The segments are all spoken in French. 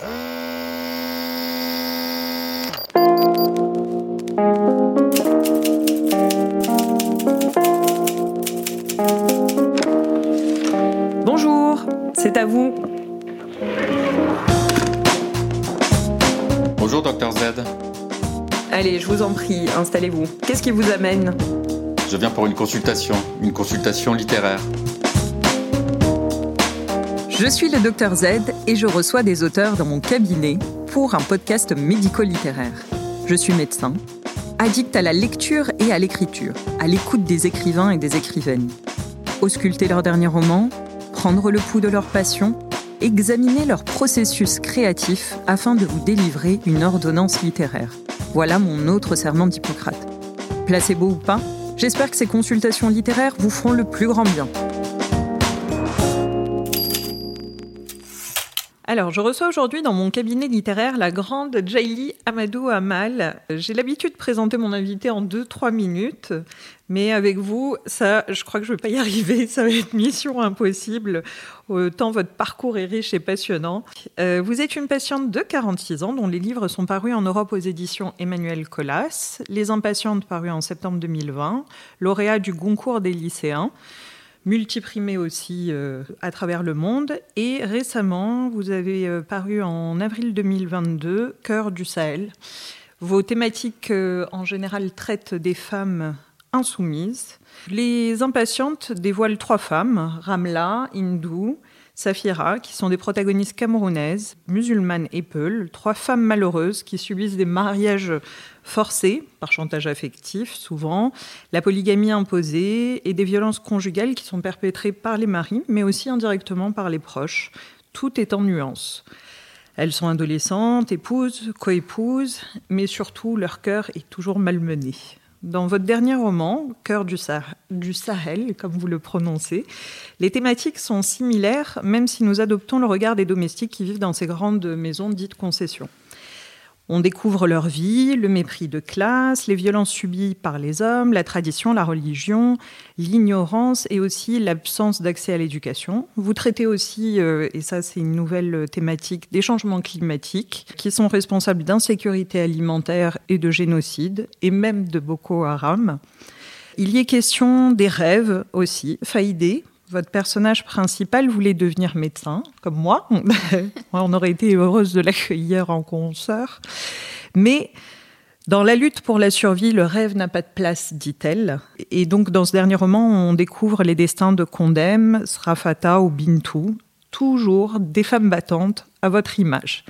Bonjour, c'est à vous. Bonjour, docteur Z. Allez, je vous en prie, installez-vous. Qu'est-ce qui vous amène? Je viens pour une consultation, une consultation littéraire. Je suis le docteur Z et je reçois des auteurs dans mon cabinet pour un podcast médico-littéraire. Je suis médecin, addict à la lecture et à l'écriture, à l'écoute des écrivains et des écrivaines. Ausculter leurs derniers romans, prendre le pouls de leur passion, examiner leur processus créatif afin de vous délivrer une ordonnance littéraire. Voilà mon autre serment d'Hippocrate. Placebo ou pas, j'espère que ces consultations littéraires vous feront le plus grand bien. Alors, je reçois aujourd'hui dans mon cabinet littéraire la grande Jaili Amadou Amal. J'ai l'habitude de présenter mon invité en 2-3 minutes, mais avec vous, ça, je crois que je ne vais pas y arriver. Ça va être mission impossible, tant votre parcours est riche et passionnant. Euh, vous êtes une patiente de 46 ans dont les livres sont parus en Europe aux éditions Emmanuel Colas, Les Impatientes parus en septembre 2020, lauréat du Goncourt des lycéens multiprimé aussi euh, à travers le monde. Et récemment, vous avez euh, paru en avril 2022, Cœur du Sahel. Vos thématiques euh, en général traitent des femmes insoumises. Les impatientes dévoilent trois femmes, Ramla, Hindou, Safira, qui sont des protagonistes camerounaises, musulmanes et peules, trois femmes malheureuses qui subissent des mariages forcés, par chantage affectif souvent, la polygamie imposée et des violences conjugales qui sont perpétrées par les maris, mais aussi indirectement par les proches. Tout est en nuance. Elles sont adolescentes, épouses, coépouses, mais surtout leur cœur est toujours malmené. Dans votre dernier roman, Cœur du, Sahel, comme vous le prononcez, les thématiques sont similaires, même si nous adoptons le regard des domestiques qui vivent dans ces grandes maisons dites concessions. On découvre leur vie, le mépris de classe, les violences subies par les hommes, la tradition, la religion, l'ignorance et aussi l'absence d'accès à l'éducation. Vous traitez aussi, euh, et ça c'est une nouvelle thématique, des changements climatiques qui sont responsables d'insécurité alimentaire et de génocide, et même de Boko Haram. Il y est question des rêves aussi. Faïdé, votre personnage principal voulait devenir médecin, comme moi. On aurait été heureuse de l'accueillir en concert. Mais dans la lutte pour la survie, le rêve n'a pas de place, dit-elle. Et donc, dans ce dernier roman, on découvre les destins de Condem, Srafata ou Bintou, toujours des femmes battantes à votre image.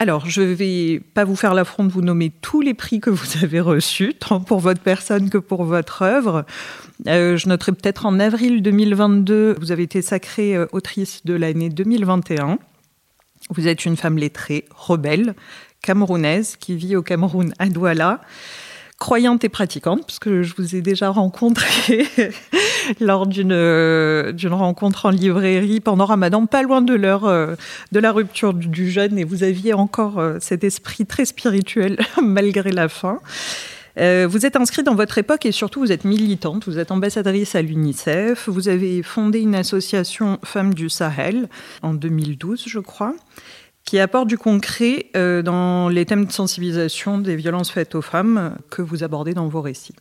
Alors, je ne vais pas vous faire l'affront de vous nommer tous les prix que vous avez reçus, tant pour votre personne que pour votre œuvre. Euh, je noterai peut-être en avril 2022, vous avez été sacrée euh, autrice de l'année 2021. Vous êtes une femme lettrée, rebelle, camerounaise, qui vit au Cameroun à Douala croyante et pratiquante, parce que je vous ai déjà rencontré lors d'une euh, d'une rencontre en librairie pendant Ramadan, pas loin de l'heure euh, de la rupture du jeûne, et vous aviez encore euh, cet esprit très spirituel malgré la fin. vous êtes inscrite dans votre époque et surtout vous êtes militante, vous êtes ambassadrice à l'UNICEF, vous avez fondé une association Femmes du Sahel en 2012 je crois qui apporte du concret euh, dans les thèmes de sensibilisation des violences faites aux femmes que vous abordez dans vos récits.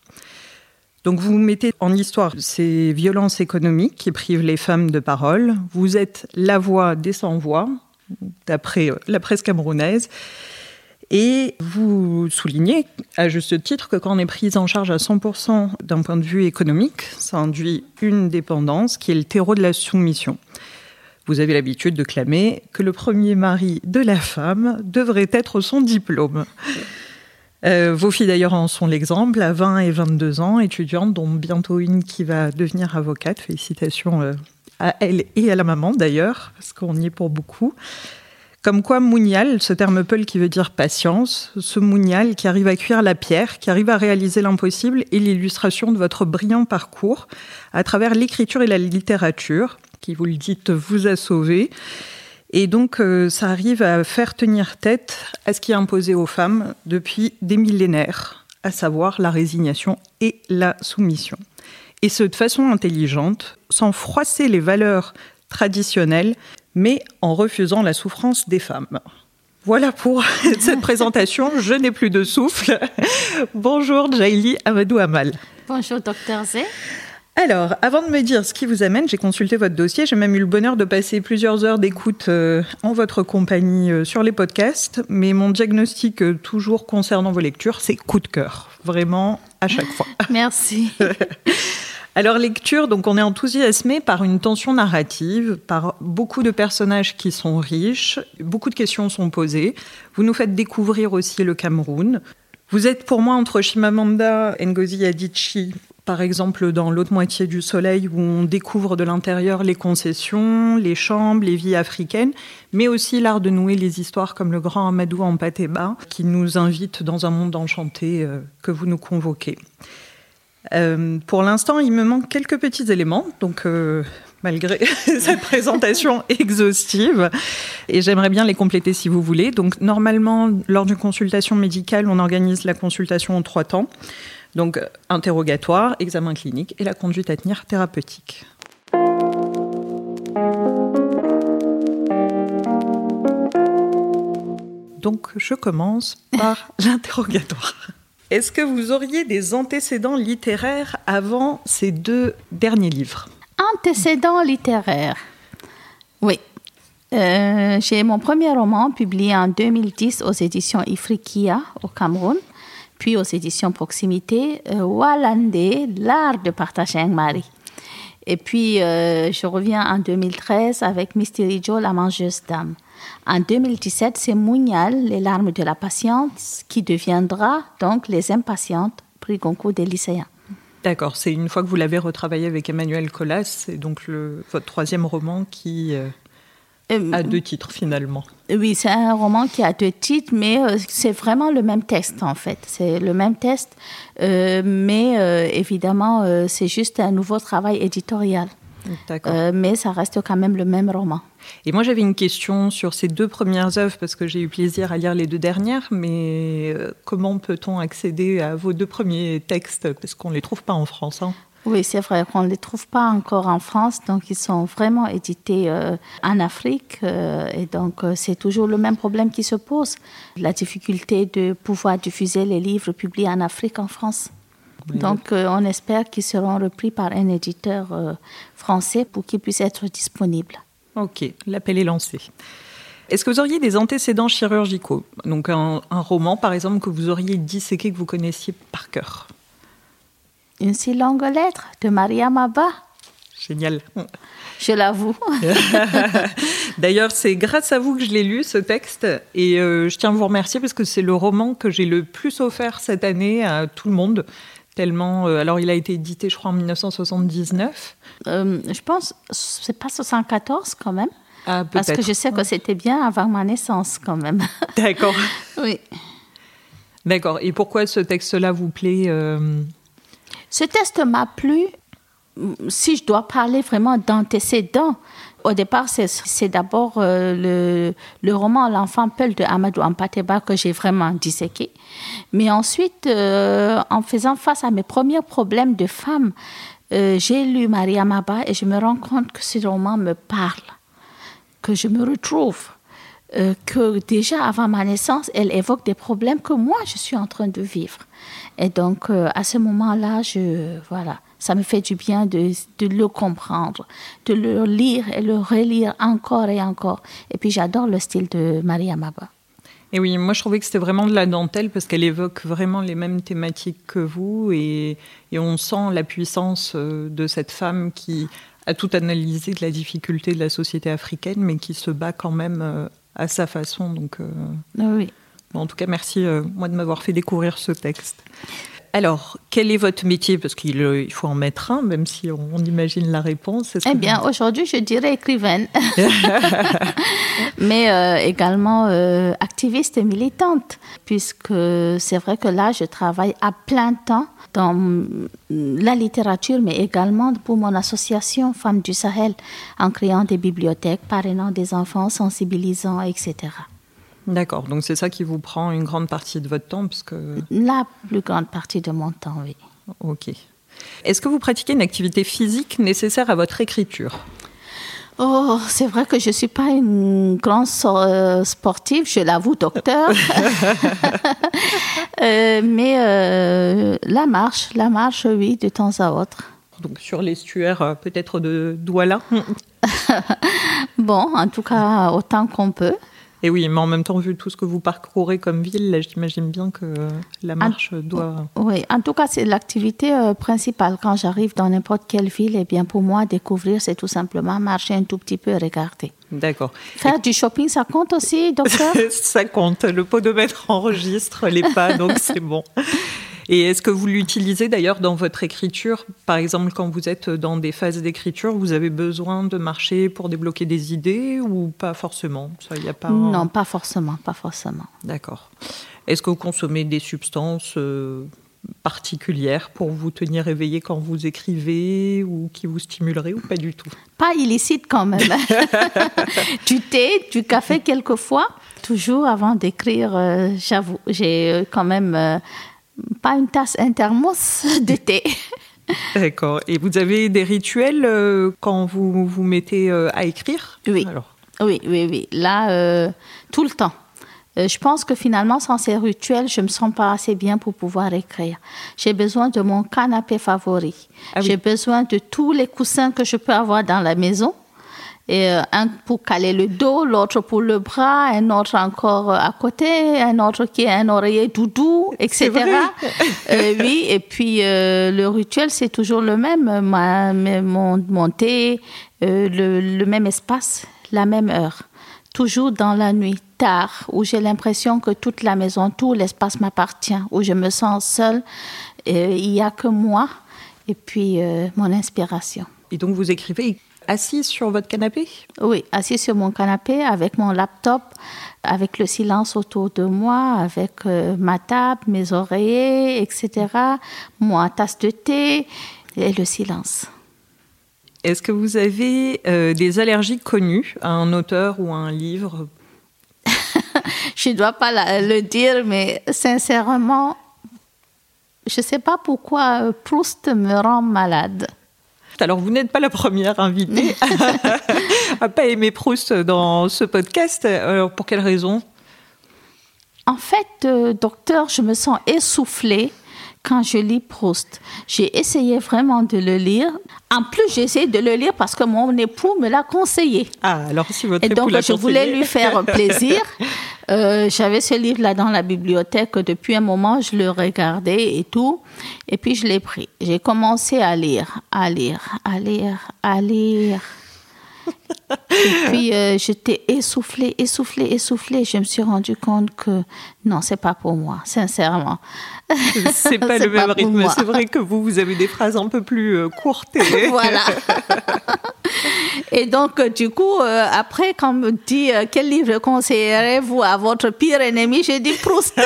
Donc vous mettez en histoire ces violences économiques qui privent les femmes de parole. Vous êtes la voix des sans-voix, d'après euh, la presse camerounaise. Et vous soulignez, à juste titre, que quand on est prise en charge à 100% d'un point de vue économique, ça induit une dépendance qui est le terreau de la soumission. Vous avez l'habitude de clamer que le premier mari de la femme devrait être son diplôme. Euh, vos filles d'ailleurs en sont l'exemple, à 20 et 22 ans, étudiantes, dont bientôt une qui va devenir avocate. Félicitations euh, à elle et à la maman d'ailleurs, parce qu'on y est pour beaucoup. Comme quoi, mounial, ce terme peul qui veut dire patience, ce mounial qui arrive à cuire la pierre, qui arrive à réaliser l'impossible, est l'illustration de votre brillant parcours à travers l'écriture et la littérature, qui, vous le dites, vous a sauvé. Et donc, euh, ça arrive à faire tenir tête à ce qui est imposé aux femmes depuis des millénaires, à savoir la résignation et la soumission. Et ce, de façon intelligente, sans froisser les valeurs traditionnelles, mais en refusant la souffrance des femmes. Voilà pour cette présentation. Je n'ai plus de souffle. Bonjour Jaili Amadou Amal. Bonjour docteur Z. Alors, avant de me dire ce qui vous amène, j'ai consulté votre dossier. J'ai même eu le bonheur de passer plusieurs heures d'écoute euh, en votre compagnie euh, sur les podcasts. Mais mon diagnostic, euh, toujours concernant vos lectures, c'est coup de cœur. Vraiment, à chaque fois. Merci. Alors lecture, donc on est enthousiasmé par une tension narrative, par beaucoup de personnages qui sont riches, beaucoup de questions sont posées. Vous nous faites découvrir aussi le Cameroun. Vous êtes pour moi entre Chimamanda Ngozi Adichie, par exemple dans L'autre moitié du soleil, où on découvre de l'intérieur les concessions, les chambres, les vies africaines, mais aussi l'art de nouer les histoires comme le grand Amadou Ampateba, qui nous invite dans un monde enchanté euh, que vous nous convoquez. Euh, pour l'instant, il me manque quelques petits éléments, donc euh, malgré cette présentation exhaustive, et j'aimerais bien les compléter si vous voulez. Donc normalement, lors d'une consultation médicale, on organise la consultation en trois temps. Donc interrogatoire, examen clinique et la conduite à tenir thérapeutique. Donc je commence par l'interrogatoire. Est-ce que vous auriez des antécédents littéraires avant ces deux derniers livres? Antécédents littéraires Oui. Euh, j'ai mon premier roman publié en 2010 aux éditions Ifriqiya au Cameroun, puis aux éditions Proximité, euh, l'art de partager un mari. Et puis, euh, je reviens en 2013 avec Mystery Joe, la mangeuse d'âme. En 2017, c'est Mounial, Les larmes de la patience, qui deviendra donc Les impatientes, prix Goncourt des lycéens. D'accord, c'est une fois que vous l'avez retravaillé avec Emmanuel Collas, c'est donc le, votre troisième roman qui euh, Euh, a deux titres finalement. Oui, c'est un roman qui a deux titres, mais euh, c'est vraiment le même texte en fait. C'est le même texte, euh, mais évidemment, c'est juste un nouveau travail éditorial. Euh, mais ça reste quand même le même roman. Et moi j'avais une question sur ces deux premières œuvres parce que j'ai eu plaisir à lire les deux dernières, mais euh, comment peut-on accéder à vos deux premiers textes? Parce qu'on ne les trouve pas en France hein Oui, c'est vrai qu'on ne les trouve pas encore en France, donc ils sont vraiment édités euh, en Afrique. euh, et donc, euh, c'est toujours le même problème qui se pose, la difficulté de pouvoir diffuser les livres publiés en Afrique en France. Donc, euh, on espère qu'ils seront repris par un éditeur euh, français pour qu'ils puissent être disponibles. Ok, l'appel est lancé. Est-ce que vous auriez des antécédents chirurgicaux? Donc un, un roman par exemple que vous auriez disséqué que vous connaissiez par cœur. Une si longue lettre de Maria Maba, Génial. je l'avoue. D'ailleurs, c'est grâce à vous que je l'ai lu, ce texte. Et euh, je tiens à vous remercier parce que c'est le roman que j'ai le plus offert cette année à tout le monde. Tellement. euh, alors, il a été édité, je crois, en 1979. Euh, je pense, c'est pas 74 quand même, Ah, parce que je sais que c'était bien avant ma naissance quand même. D'accord. oui. D'accord. Et pourquoi ce texte-là vous plaît euh, Ce test m'a plu. Si je dois parler vraiment d'antécédents, au départ, c'est- d'abord euh, le, roman L'enfant Peul de Amadou Ampateba que j'ai vraiment disséqué. Mais ensuite, euh, en faisant face à mes premiers problèmes de femme, euh, j'ai lu Maria Maba et je me rends compte que ce roman me parle, que je me retrouve. que déjà avant ma naissance, elle évoque des problèmes que moi, je suis en train de vivre. Et donc, à ce moment-là, je, voilà, ça me fait du bien de, de le comprendre, de le lire et le relire encore et encore. Et puis, j'adore le style de Maria Maba. Et oui, moi je trouvais que c'était vraiment de la dentelle parce qu'elle évoque vraiment les mêmes thématiques que vous et, et on sent la puissance euh, de cette femme qui a tout analysé de la difficulté de la société africaine mais qui se bat quand même euh, à sa façon. Donc, euh, Oui. bon, en tout cas, merci euh, moi de m'avoir fait découvrir ce texte. Alors, quel est votre métier? Parce qu'il euh, faut en mettre un, même si on, imagine la réponse. Eh bien, aujourd'hui, je dirais écrivaine, mais euh, également euh, activiste et militante, puisque c'est vrai que là, je travaille à plein temps dans la littérature, mais également pour mon association Femmes du Sahel, en créant des bibliothèques, parrainant des enfants, sensibilisant, etc. D'accord, donc c'est ça qui vous prend une grande partie de votre temps, parce que... La plus grande partie de mon temps, oui. Ok. Est-ce que vous pratiquez une activité physique nécessaire à votre écriture? Oh, c'est vrai que je ne suis pas une grande euh, sportive, je l'avoue, docteur. Euh, mais euh, la marche, la marche, oui, de temps à autre. Donc sur l'estuaire peut-être de Douala? Bon, en tout cas, autant qu'on peut. Et oui, mais en même temps, vu tout ce que vous parcourez comme ville, j'imagine bien que la marche doit. Oui, en tout cas, c'est l'activité euh, principale. Quand j'arrive dans n'importe quelle ville, et eh bien, pour moi, découvrir, c'est tout simplement marcher un tout petit peu et regarder. D'accord. Faire du shopping, ça compte aussi, docteur Ça compte. Le podomètre enregistre les pas, donc c'est bon. Et est-ce que vous l'utilisez d'ailleurs dans votre écriture? Par exemple, quand vous êtes dans des phases d'écriture, vous avez besoin de marcher pour débloquer des idées ou pas forcément? Ça, y a pas Non, pas forcément, pas forcément. D'accord. Est-ce que vous consommez des substances euh, particulières pour vous tenir éveillé quand vous écrivez ou qui vous stimuleraient ou pas du tout? Pas illicite quand même. du thé, du café quelquefois. Toujours avant d'écrire, euh, j'avoue, j'ai euh, quand même pas une tasse, un thermos de thé. D'accord. Et vous avez des rituels euh, quand vous vous mettez euh, à écrire? Oui. Oui, oui, oui. Là, euh, tout le temps. Je pense que finalement, sans ces rituels, je ne me sens pas assez bien pour pouvoir écrire. J'ai besoin de mon canapé favori. Ah J'ai besoin de tous les coussins que je peux avoir dans la maison et euh, un pour caler le dos, l'autre pour le bras, un autre encore à côté, un autre qui est un oreiller doudou, etc. euh, oui, et puis euh, le rituel, c'est toujours le même, ma, mon, monter, euh, le, le, même espace, la même heure. Toujours dans la nuit, tard, où j'ai l'impression que toute la maison, tout l'espace m'appartient, où je me sens seule, il n'y a que moi et puis mon inspiration. Et donc vous écrivez Assise sur votre canapé? Oui, assise sur mon canapé avec mon laptop, avec le silence autour de moi, avec euh, ma table, mes oreillers, etc., mon tasse de thé et le silence. Est-ce que vous avez euh, des allergies connues à un auteur ou à un livre? Je ne dois pas le dire, mais sincèrement, je ne sais pas pourquoi Proust me rend malade. Alors, vous n'êtes pas la première invitée à pas aimer Proust dans ce podcast. Alors, pour quelle raison? En fait, euh, docteur, je me sens essoufflée quand je lis Proust. J'ai essayé vraiment de le lire. En plus, j'ai essayé de le lire parce que mon époux me l'a conseillé. Ah, alors si votre Et donc, je voulais lui faire plaisir. Euh, j'avais ce livre-là dans la bibliothèque depuis un moment, je le regardais et tout. Et puis, je l'ai pris. J'ai commencé à lire, à lire, à lire, à lire. Et puis euh, j'étais essoufflée, essoufflée, essoufflée. Je me suis rendu compte que non, c'est pas pour moi, sincèrement. C'est pas le même rythme. C'est vrai que vous, vous avez des phrases un peu plus euh, courtes. voilà. Et donc, euh, du coup, après, quand on me dit quel livre conseillerez-vous à votre pire ennemi, j'ai dit Proust.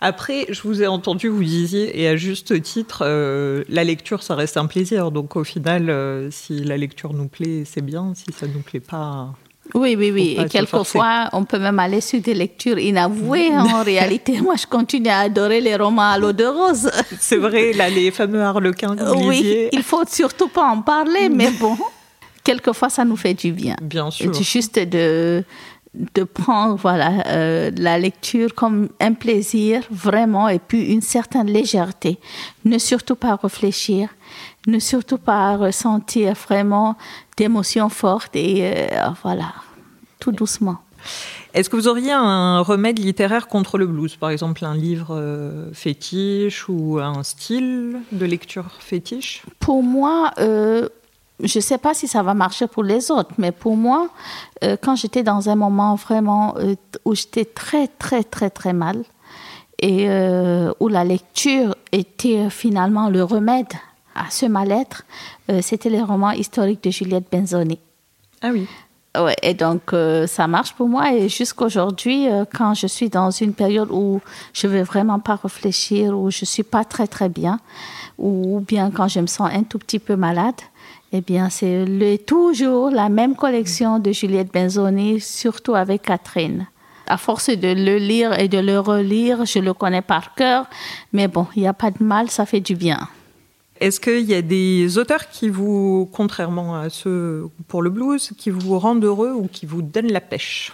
Après, je vous ai entendu, vous disiez, et à juste titre, euh, la lecture, ça reste un plaisir. Donc au final, euh, si la lecture nous plaît, c'est bien. Si ça ne nous plaît pas... Oui, oui, oui. Et quelquefois, on peut même aller sur des lectures inavouées. Hein, en réalité, moi, je continue à adorer les romans à l'eau de rose. C'est vrai, là, les fameux harlequins Oui, il faut surtout pas en parler, mais bon, quelquefois, ça nous fait du bien. Bien sûr. Juste de de prendre voilà euh, la lecture comme un plaisir vraiment et puis une certaine légèreté. Ne surtout pas réfléchir ne surtout pas ressentir vraiment d'émotions fortes et euh, voilà tout doucement. Est-ce que vous auriez un remède littéraire contre le blues? Par exemple un livre euh, fétiche ou un style de lecture fétiche? Pour moi je ne sais pas si ça va marcher pour les autres, mais pour moi, euh, quand j'étais dans un moment vraiment euh, où j'étais très, très, très, très mal, et euh, où la lecture était finalement le remède à ce mal-être, c'était les romans historiques de Juliette Benzoni. Ah oui. Ouais, et donc ça marche pour moi. Et jusqu'aujourd'hui, quand je suis dans une période où je ne veux vraiment pas réfléchir, où je ne suis pas très très bien, ou bien quand je me sens un tout petit peu malade, eh bien, c'est toujours la même collection de Juliette Benzoni, surtout avec Catherine. À force de le lire et de le relire, je le connais par cœur, mais bon, il n'y a pas de mal, ça fait du bien. Est-ce qu'il y a des auteurs qui vous, contrairement à ceux pour le blues, qui vous rendent heureux ou qui vous donnent la pêche?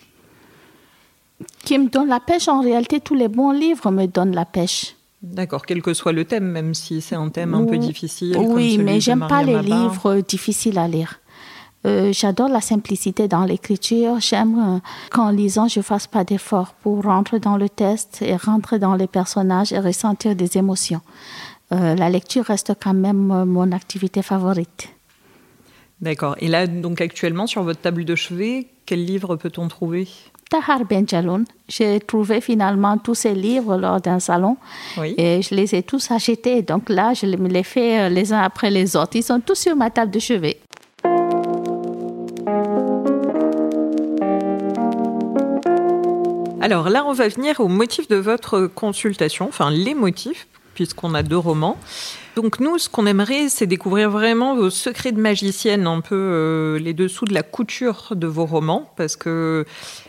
Qui me donnent la pêche, en réalité, tous les bons livres me donnent la pêche. D'accord, quel que soit le thème, même si c'est un thème un peu difficile. Oui, mais j'aime pas les livres difficiles à lire. Euh, j'adore la simplicité dans l'écriture. J'aime euh, qu'en lisant, je fasse pas d'efforts pour rentrer dans le test et rentrer dans les personnages et ressentir des émotions. Euh, la lecture reste quand même mon activité favorite. D'accord. Et là, donc actuellement, sur votre table de chevet, quel livre peut-on trouver? Tahar Benjaloun. J'ai trouvé finalement tous ces livres lors d'un salon et je les ai tous achetés. Donc là, je me les fais les uns après les autres. Ils sont tous sur ma table de chevet. Alors là, on va venir au motif de votre consultation, enfin les motifs, puisqu'on a deux romans. Donc nous, ce qu'on aimerait, c'est découvrir vraiment vos secrets de magicienne, un peu euh, les dessous de la couture de vos romans, parce que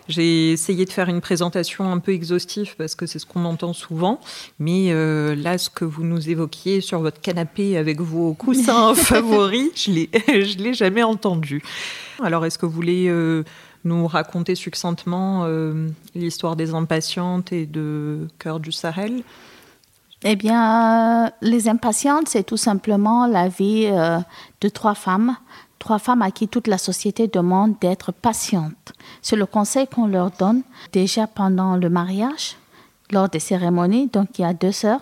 j'ai essayé de faire une présentation un peu exhaustive, parce que c'est ce qu'on entend souvent. Mais euh, là, ce que vous nous évoquiez sur votre canapé avec vos coussins favoris, je ne l'ai jamais entendu. Alors, est-ce que vous voulez... Euh, nous raconter succinctement l'histoire des impatientes et de Cœur du Sahel? Eh bien, les impatientes, c'est tout simplement la vie euh, de trois femmes, trois femmes à qui toute la société demande d'être patientes. C'est le conseil qu'on leur donne déjà pendant le mariage, lors des cérémonies. Donc, il y a deux sœurs.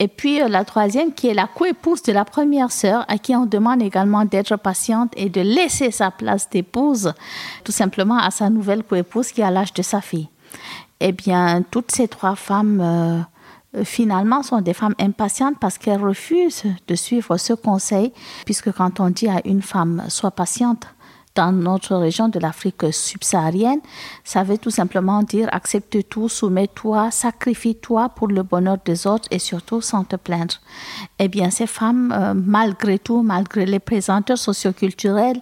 Et puis euh, la troisième, qui est la coépouse de la première sœur, à qui on demande également d'être patiente et de laisser sa place d'épouse, tout simplement à sa nouvelle coépouse qui a l'âge de sa fille. Eh bien, toutes ces trois femmes, euh, finalement, sont des femmes impatientes parce qu'elles refusent de suivre ce conseil, puisque quand on dit à une femme, sois patiente, dans notre région de l'Afrique subsaharienne, ça veut tout simplement dire accepte tout, soumets-toi, sacrifie-toi pour le bonheur des autres et surtout sans te plaindre. Eh bien, ces femmes, euh, malgré tout, malgré les présenteurs socioculturels,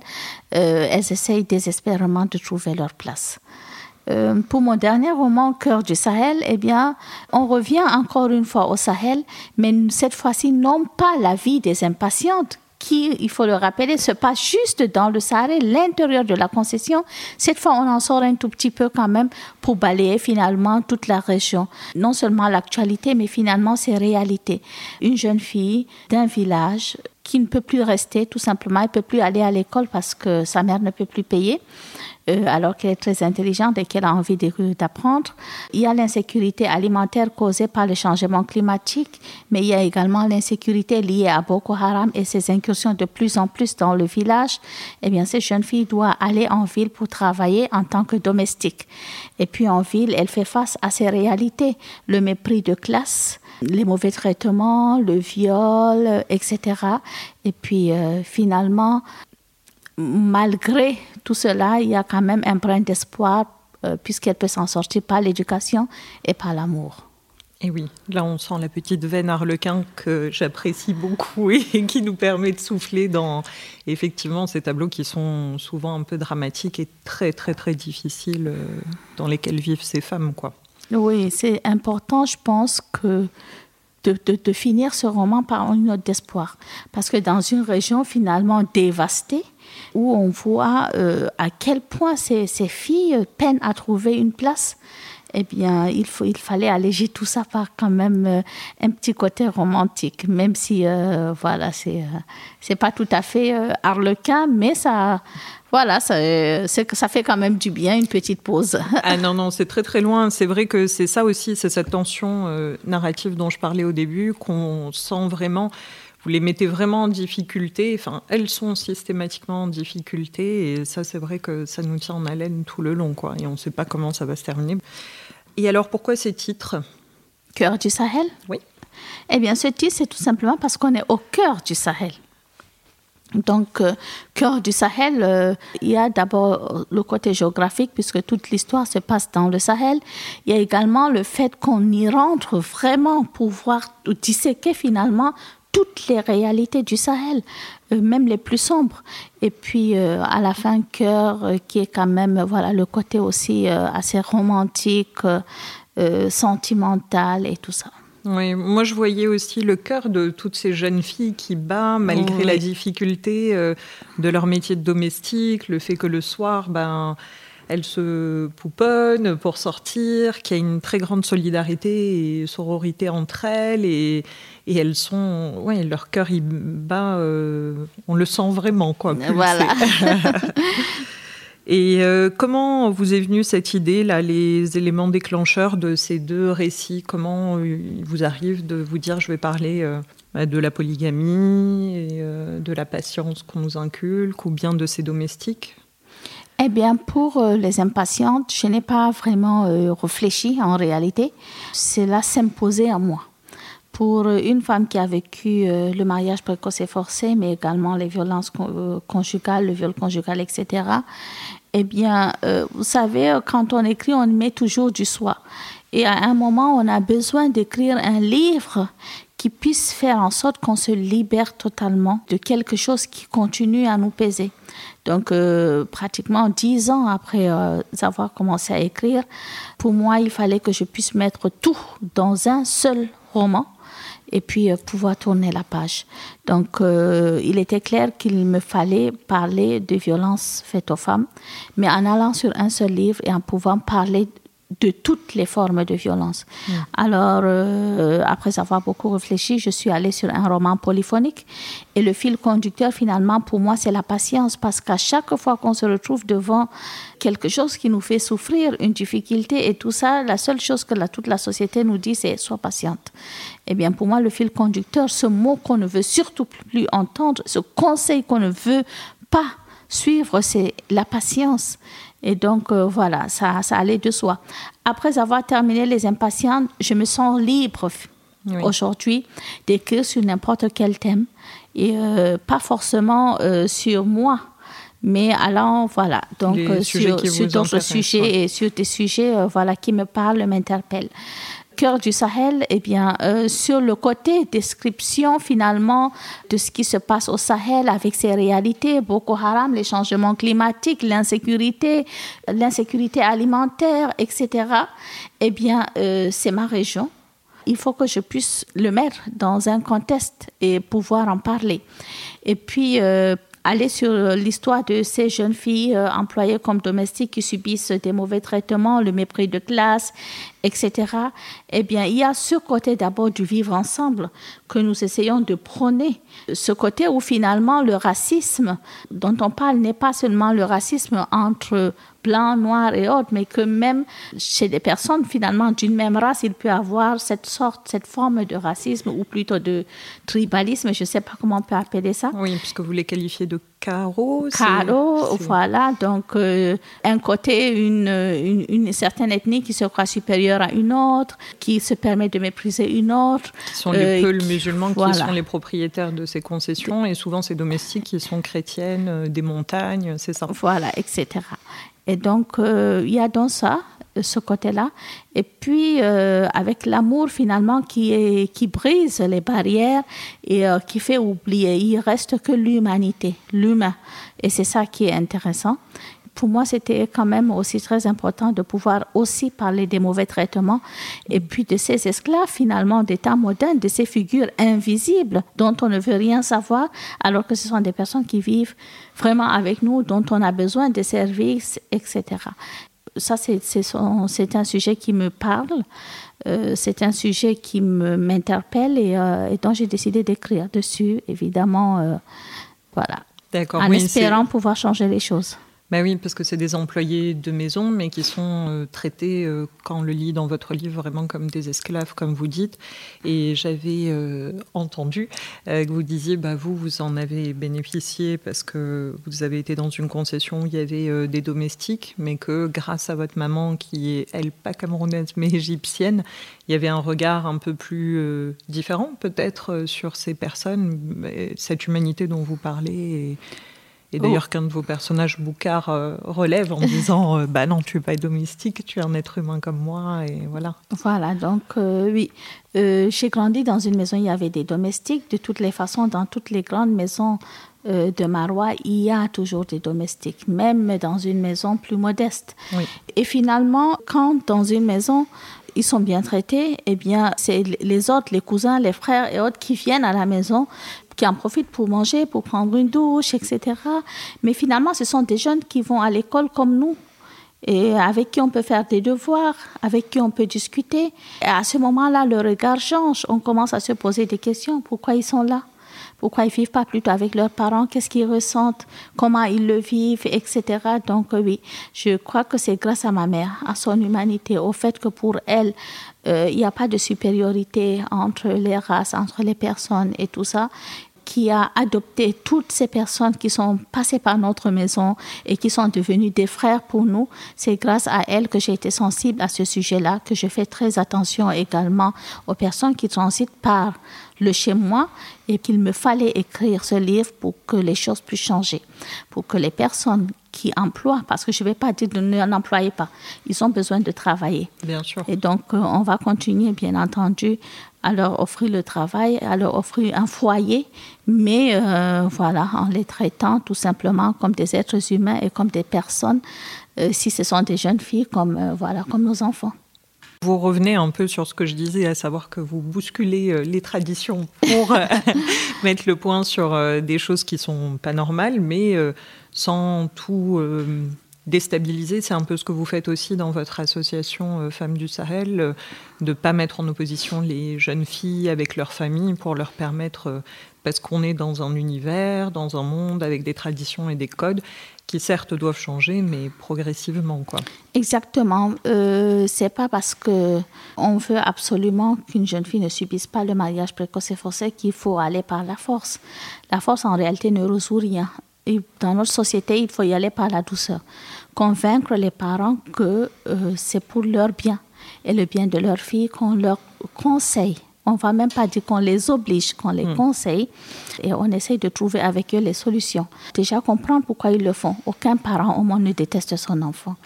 euh, elles essayent désespérément de trouver leur place. Euh, pour mon dernier roman, Cœur du Sahel, eh bien, on revient encore une fois au Sahel, mais cette fois-ci non pas la vie des impatientes qui, il faut le rappeler, se passe juste dans le Sahara, l'intérieur de la concession. Cette fois, on en sort un tout petit peu quand même pour balayer finalement toute la région. Non seulement l'actualité, mais finalement ses réalités. Une jeune fille d'un village qui ne peut plus rester, tout simplement, elle ne peut plus aller à l'école parce que sa mère ne peut plus payer. Euh, alors qu'elle est très intelligente et qu'elle a envie d'apprendre. Il y a l'insécurité alimentaire causée par le changement climatique, mais il y a également l'insécurité liée à Boko Haram et ses incursions de plus en plus dans le village. Eh bien, cette jeune fille doit aller en ville pour travailler en tant que domestique. Et puis en ville, elle fait face à ces réalités, le mépris de classe, les mauvais traitements, le viol, etc. Et puis euh, finalement, malgré tout cela, il y a quand même un brin d'espoir euh, puisqu'elle peut s'en sortir par l'éducation et par l'amour. Et oui, là on sent la petite veine arlequin que j'apprécie beaucoup et qui nous permet de souffler dans effectivement ces tableaux qui sont souvent un peu dramatiques et très très très difficiles euh, dans lesquels vivent ces femmes quoi. Oui, c'est important, je pense que de, de, finir ce roman par une note d'espoir. Parce que dans une région finalement dévastée, où on voit euh, à quel point ces, filles peinent à trouver une place, eh bien, il, faut, il fallait alléger tout ça par quand même euh, un petit côté romantique, même si, euh, voilà, c'est c'est pas tout à fait harlequin, mais ça, voilà, ça, ça fait quand même du bien, une petite pause. ah non, non, c'est très très loin. C'est vrai que c'est ça aussi, c'est cette tension narrative dont je parlais au début, qu'on sent vraiment vous les mettez vraiment en difficulté. Enfin, elles sont systématiquement en difficulté. Et ça, c'est vrai que ça nous tient en haleine tout le long. Quoi, et on ne sait pas comment ça va se terminer. Et alors, pourquoi ces titres? Cœur du Sahel? Oui. Eh bien, ce titre, c'est tout simplement parce qu'on est au cœur du Sahel. Donc, euh, cœur du Sahel, euh, il y a d'abord le côté géographique, puisque toute l'histoire se passe dans le Sahel. Il y a également le fait qu'on y rentre vraiment pour voir disséquer finalement toutes les réalités du Sahel, euh, même les plus sombres. Et puis euh, à la fin, cœur, euh, qui est quand même voilà le côté aussi assez romantique, sentimental et tout ça. Oui, moi je voyais aussi le cœur de toutes ces jeunes filles qui bat malgré la difficulté de leur métier de domestique, le fait que le soir, ben, elles se pouponnent pour sortir, qu'il y a une très grande solidarité et sororité entre elles et, et elles sont, ouais, leur cœur il bat, euh, on le sent vraiment quoi. Voilà. Et euh, comment vous est venue cette idée, là, les éléments déclencheurs de ces deux récits? Comment il vous arrive de vous dire je vais parler euh, de la polygamie, et, euh, de la patience qu'on nous inculque, ou bien de ces domestiques? Eh bien, pour les impatientes, je n'ai pas vraiment réfléchi en réalité. Cela s'imposait à moi pour une femme qui a vécu le mariage précoce et forcé, mais également les violences conjugales, le viol conjugal, etc., eh bien, euh, vous savez, quand on écrit, on met toujours du soi. Et à un moment, on a besoin d'écrire un livre qui puisse faire en sorte qu'on se libère totalement de quelque chose qui continue à nous peser. Donc, euh, pratiquement dix ans après euh, avoir commencé à écrire, pour moi, il fallait que je puisse mettre tout dans un seul roman et puis euh, pouvoir tourner la page. Donc, il était clair qu'il me fallait parler de violences faites aux femmes, mais en allant sur un seul livre et en pouvant parler de toutes les formes de violence. Mm. Alors, euh, après avoir beaucoup réfléchi, je suis allée sur un roman polyphonique. Et le fil conducteur, finalement, pour moi, c'est la patience. Parce qu'à chaque fois qu'on se retrouve devant quelque chose qui nous fait souffrir, une difficulté et tout ça, la seule chose que la, toute la société nous dit, c'est sois patiente. Eh bien, pour moi, le fil conducteur, ce mot qu'on ne veut surtout plus entendre, ce conseil qu'on ne veut pas suivre, c'est la patience. Et donc, euh, voilà, ça, ça allait de soi. Après avoir terminé Les Impatientes, je me sens libre aujourd'hui d'écrire sur n'importe quel thème. Et euh, pas forcément euh, sur moi mais allant voilà donc sur, sur d'autres sujets et sur des sujets voilà qui me parlent m'interpellent cœur du Sahel, eh bien, euh, sur le côté description finalement de ce qui se passe au Sahel avec ses réalités, Boko Haram, les changements climatiques, l'insécurité, l'insécurité alimentaire, etc. Eh bien, euh, c'est ma région. Il faut que je puisse le mettre dans un contexte et pouvoir en parler. Et puis, euh, aller sur l'histoire de ces jeunes filles employées comme domestiques qui subissent des mauvais traitements, le mépris de classe, etc. Eh bien, il y a ce côté d'abord du vivre ensemble que nous essayons de prôner. Ce côté où finalement le racisme dont on parle n'est pas seulement le racisme entre blanc, noir et autres, mais que même chez des personnes finalement d'une même race, il peut avoir cette sorte, cette forme de racisme ou plutôt de tribalisme, je ne sais pas comment on peut appeler ça. Oui, puisque vous les qualifiez de carreaux. Carreaux, voilà. Donc, euh, un côté, une, une, certaine ethnie qui se croit supérieure à une autre, qui se permet de mépriser une autre. Ce sont les euh, musulmans qui sont les propriétaires de ces concessions et souvent ces domestiques qui sont chrétiennes, euh, des montagnes, c'est ça. Voilà, etc. Et donc, euh, il y a dans ça, ce côté-là. Et puis, euh, avec l'amour, finalement, qui, qui brise les barrières et euh, qui fait oublier, il reste que l'humanité, l'humain. Et c'est ça qui est intéressant pour moi, c'était quand même aussi très important de pouvoir aussi parler des mauvais traitements et puis de ces esclaves, finalement, des temps modernes, de ces figures invisibles dont on ne veut rien savoir, alors que ce sont des personnes qui vivent vraiment avec nous, dont on a besoin de services, etc. Ça, c'est un sujet qui me parle. Euh, c'est un sujet qui m'interpelle et, euh, et, dont j'ai décidé d'écrire dessus, évidemment. Euh, voilà. En espérant pouvoir changer les choses. Ben oui, parce que c'est des employés de maison, mais qui sont euh, traités, euh, quand on le lit dans votre livre, vraiment comme des esclaves, comme vous dites. Et j'avais euh, entendu que vous disiez, bah, vous, vous en avez bénéficié parce que vous avez été dans une concession où il y avait des domestiques, mais que grâce à votre maman, qui est, elle, pas camerounaise, mais égyptienne, il y avait un regard un peu plus différent, peut-être, sur ces personnes, cette humanité dont vous parlez. Et d'ailleurs, oh. qu'un de vos personnages, Boucard, euh, relève en disant euh, Bah non, tu n'es pas domestique, tu es un être humain comme moi, et voilà. Voilà, donc euh, oui. J'ai grandi dans une maison, il y avait des domestiques. De toutes les façons, dans toutes les grandes maisons de Marois, il y a toujours des domestiques, même dans une maison plus modeste. Et finalement, quand dans une maison, ils sont bien traités, eh bien, c'est les autres, les cousins, les frères et autres qui viennent à la maison qui en profitent pour manger, pour prendre une douche, etc. Mais finalement, ce sont des jeunes qui vont à l'école comme nous et avec qui on peut faire des devoirs, avec qui on peut discuter. Et à ce moment-là, le regard change. On commence à se poser des questions. Pourquoi ils sont là? Pourquoi ils vivent pas plutôt avec leurs parents Qu'est-ce qu'ils ressentent Comment ils le vivent, etc. Donc oui, je crois que c'est grâce à ma mère, à son humanité, au fait que pour elle, euh, il n'y a pas de supériorité entre les races, entre les personnes et tout ça qui a adopté toutes ces personnes qui sont passées par notre maison et qui sont devenues des frères pour nous. C'est grâce à elle que j'ai été sensible à ce sujet-là, que je fais très attention également aux personnes qui transitent par le chez moi et qu'il me fallait écrire ce livre pour que les choses puissent changer, pour que les personnes qui emploient, parce que je ne vais pas dire de ne l'employer pas, ils ont besoin de travailler. Bien sûr. Et donc, euh, on va continuer, bien entendu, à leur offrir le travail, à leur offrir un foyer, mais euh, voilà, en les traitant tout simplement comme des êtres humains et comme des personnes, euh, si ce sont des jeunes filles, comme, voilà, comme nos enfants. Vous revenez un peu sur ce que je disais, à savoir que vous bousculez euh, les traditions pour euh, mettre le point sur euh, des choses qui sont pas normales, mais sans tout déstabiliser. C'est un peu ce que vous faites aussi dans votre association Femmes du Sahel, de pas mettre en opposition les jeunes filles avec leurs familles pour leur permettre, parce qu'on est dans un univers, dans un monde avec des traditions et des codes, qui certes doivent changer, mais progressivement, quoi. Exactement. Euh, c'est pas parce que on veut absolument qu'une jeune fille ne subisse pas le mariage précoce et forcé qu'il faut aller par la force. La force, en réalité, ne résout rien. Dans notre société, il faut y aller par la douceur. Convaincre les parents que euh, c'est pour leur bien et le bien de leur fille qu'on leur conseille on va même pas dire qu'on les oblige, qu'on les hmm. conseille et on essaye de trouver avec eux les solutions. Déjà comprendre pourquoi ils le font. Aucun parent au monde ne déteste son enfant.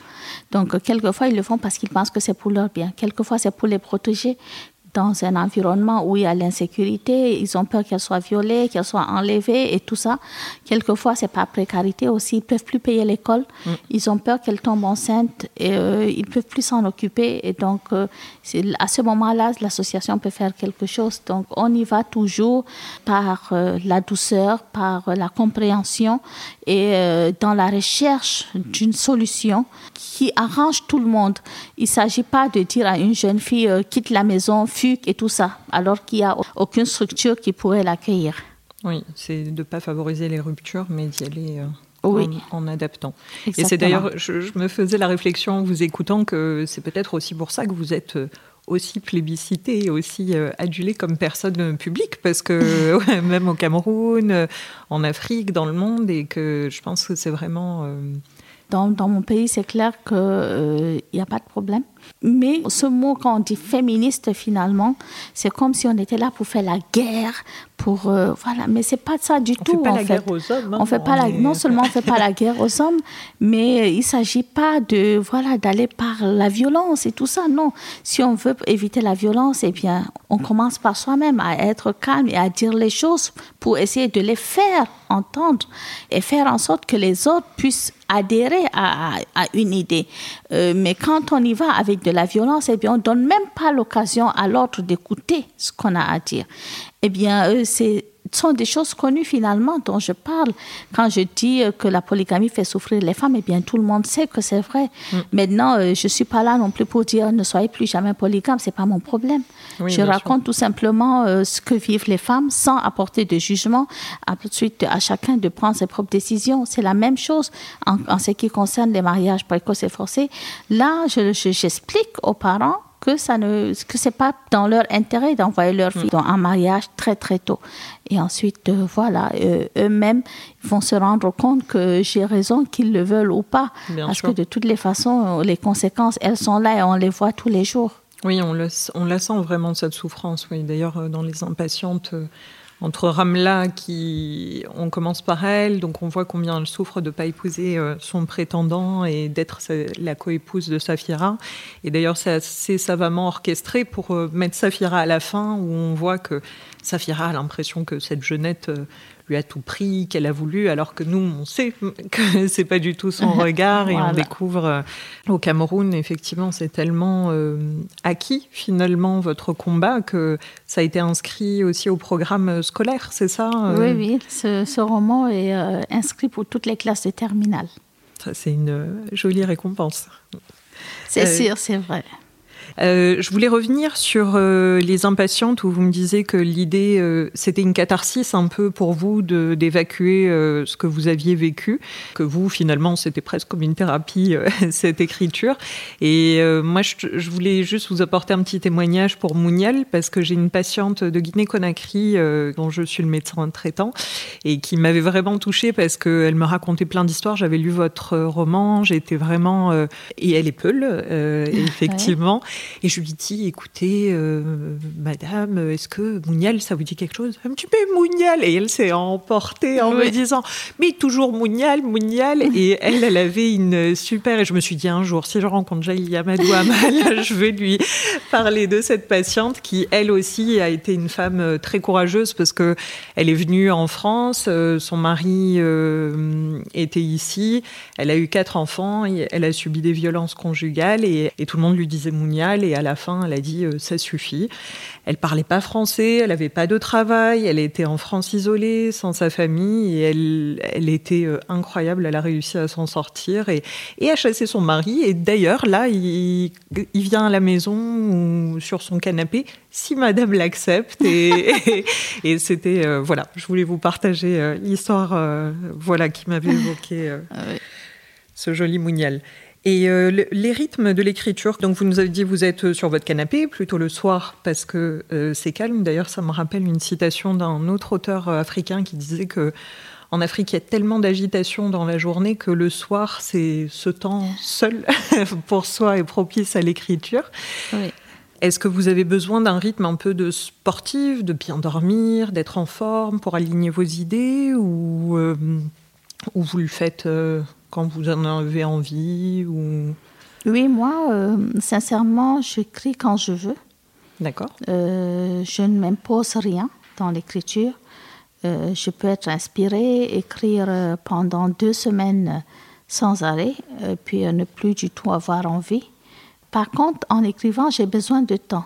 Donc quelquefois ils le font parce qu'ils pensent que c'est pour leur bien. Quelquefois c'est pour les protéger dans un environnement où il y a l'insécurité, ils ont peur qu'elles soient violées, qu'elles soient enlevées et tout ça. Quelquefois, c'est pas précarité aussi, ils peuvent plus payer l'école, mm. ils ont peur qu'elles tombent enceintes et euh, ils peuvent plus s'en occuper. Et donc, euh, à ce moment-là, l'association peut faire quelque chose. Donc, on y va toujours par euh, la douceur, par la compréhension et dans la recherche d'une solution qui arrange tout le monde. Il ne s'agit pas de dire à une jeune fille quitte la maison, et tout ça, alors qu'il n'y a aucune structure qui pourrait l'accueillir. Oui, c'est de ne pas favoriser les ruptures, mais d'y aller euh, en, adaptant. Et c'est d'ailleurs, je, me faisais la réflexion en vous écoutant que c'est peut-être aussi pour ça que vous êtes euh, aussi plébiscité et aussi euh, adulé comme personne publique, parce que même au Cameroun, en Afrique, dans le monde, et que je pense que c'est vraiment... Dans, dans, mon pays, c'est clair qu'il n'y a pas de problème. Mais ce mot, quand on dit féministe, finalement, c'est comme si on était là pour faire la guerre, pour euh, voilà. Mais c'est pas ça du on tout. Fait pas en la fait. guerre aux hommes. On fait pas la, non seulement on fait pas la guerre aux hommes, mais il s'agit pas de voilà d'aller par la violence et tout ça. Non, si on veut éviter la violence, eh bien, on commence par soi-même à être calme et à dire les choses pour essayer de les faire entendre et faire en sorte que les autres puissent adhérer à, à, une idée. Euh, mais quand on y va avec de la violence, eh bien, on donne même pas l'occasion à l'autre d'écouter ce qu'on a à dire. Eh bien, euh, c'est sont des choses connues finalement dont je parle. Quand je dis euh, que la polygamie fait souffrir les femmes, eh bien tout le monde sait que c'est vrai. Mm. Maintenant, euh, je suis pas là non plus pour dire ne soyez plus jamais polygame, c'est pas mon problème. je raconte tout simplement euh, ce que vivent les femmes sans apporter de jugement. Ensuite, à chacun de prendre ses propres décisions. C'est la même chose en, en, ce qui concerne les mariages précoces et forcés. Là, j'explique je, aux parents que ça ne que c'est pas dans leur intérêt d'envoyer leur fille dans un mariage très très tôt. Et ensuite euh, voilà euh, eux-mêmes vont se rendre compte que j'ai raison qu'ils le veulent ou pas. Parce que de toutes les façons les conséquences elles sont là et on les voit tous les jours. Oui on, le, on la sent vraiment cette souffrance. Oui d'ailleurs euh, dans les impatientes entre Ramla, qui on commence par elle, donc on voit combien elle souffre de ne pas épouser euh, son prétendant et d'être la coépouse de Safira. Et d'ailleurs, c'est assez savamment orchestré pour euh, mettre Safira à la fin, où on voit que Safira a l'impression que cette jeunette euh, lui a tout pris, qu'elle a voulu, alors que nous, on sait que c'est pas du tout son regard et on découvre euh, au Cameroun, effectivement, c'est tellement euh, acquis finalement votre combat que ça a été inscrit aussi au programme scolaire, c'est ça Oui, oui, ce, roman est inscrit pour toutes les classes de terminale. C'est une jolie récompense. C'est sûr, c'est vrai. Euh, je voulais revenir sur euh, les impatientes où vous me disiez que l'idée, euh, c'était une catharsis un peu pour vous d'évacuer ce que vous aviez vécu, que vous, finalement, c'était presque comme une thérapie, cette écriture. Et moi, je, voulais juste vous apporter un petit témoignage pour Mouniel, parce que j'ai une patiente de Guinée-Conakry dont je suis le médecin traitant et qui m'avait vraiment touchée parce qu'elle me racontait plein d'histoires. J'avais lu votre roman, j'étais vraiment... et elle est Peul, effectivement. Et je lui dis, écoutez, euh, madame, est-ce que Mounial, ça vous dit quelque chose? Un petit peu Mounial. Et elle s'est emportée en me disant, mais toujours Mounial, Mounial. Et elle, elle avait une super. Et je me suis dit, un jour, si je rencontre Jaïli Amadou Amal, je vais lui parler de cette patiente qui, elle aussi, a été une femme euh, très courageuse parce que elle est venue en France, euh, son mari était ici, elle a eu quatre enfants, elle a subi des violences conjugales et, et tout le monde lui disait Mounial et à la fin, elle a dit euh, ça suffit. Elle parlait pas français, elle avait pas de travail, elle était en France isolée, sans sa famille, et elle, elle était euh, incroyable. Elle a réussi à s'en sortir et, et à chasser son mari. Et d'ailleurs, là, il, il, vient à la maison ou sur son canapé si Madame l'accepte. Et, et, c'était euh, voilà, je voulais vous partager l'histoire, voilà, qui m'avait évoqué ah ce joli mounial. Et euh, les rythmes de l'écriture, donc vous nous avez dit vous êtes sur votre canapé plutôt le soir parce que euh, c'est calme. D'ailleurs, ça me rappelle une citation d'un autre auteur euh, africain qui disait que en Afrique, il y a tellement d'agitation dans la journée que le soir, c'est ce temps seul pour soi et propice à l'écriture. Est-ce que vous avez besoin d'un rythme un peu de sportif, de bien dormir, d'être en forme pour aligner vos idées ou, ou vous le faites quand vous en avez envie ou... Oui, moi, euh, sincèrement, j'écris quand je veux. D'accord. Euh, je ne m'impose rien dans l'écriture. Euh, je peux être inspirée, écrire pendant deux semaines sans arrêt, puis ne plus du tout avoir envie. Par contre, en écrivant, j'ai besoin de temps.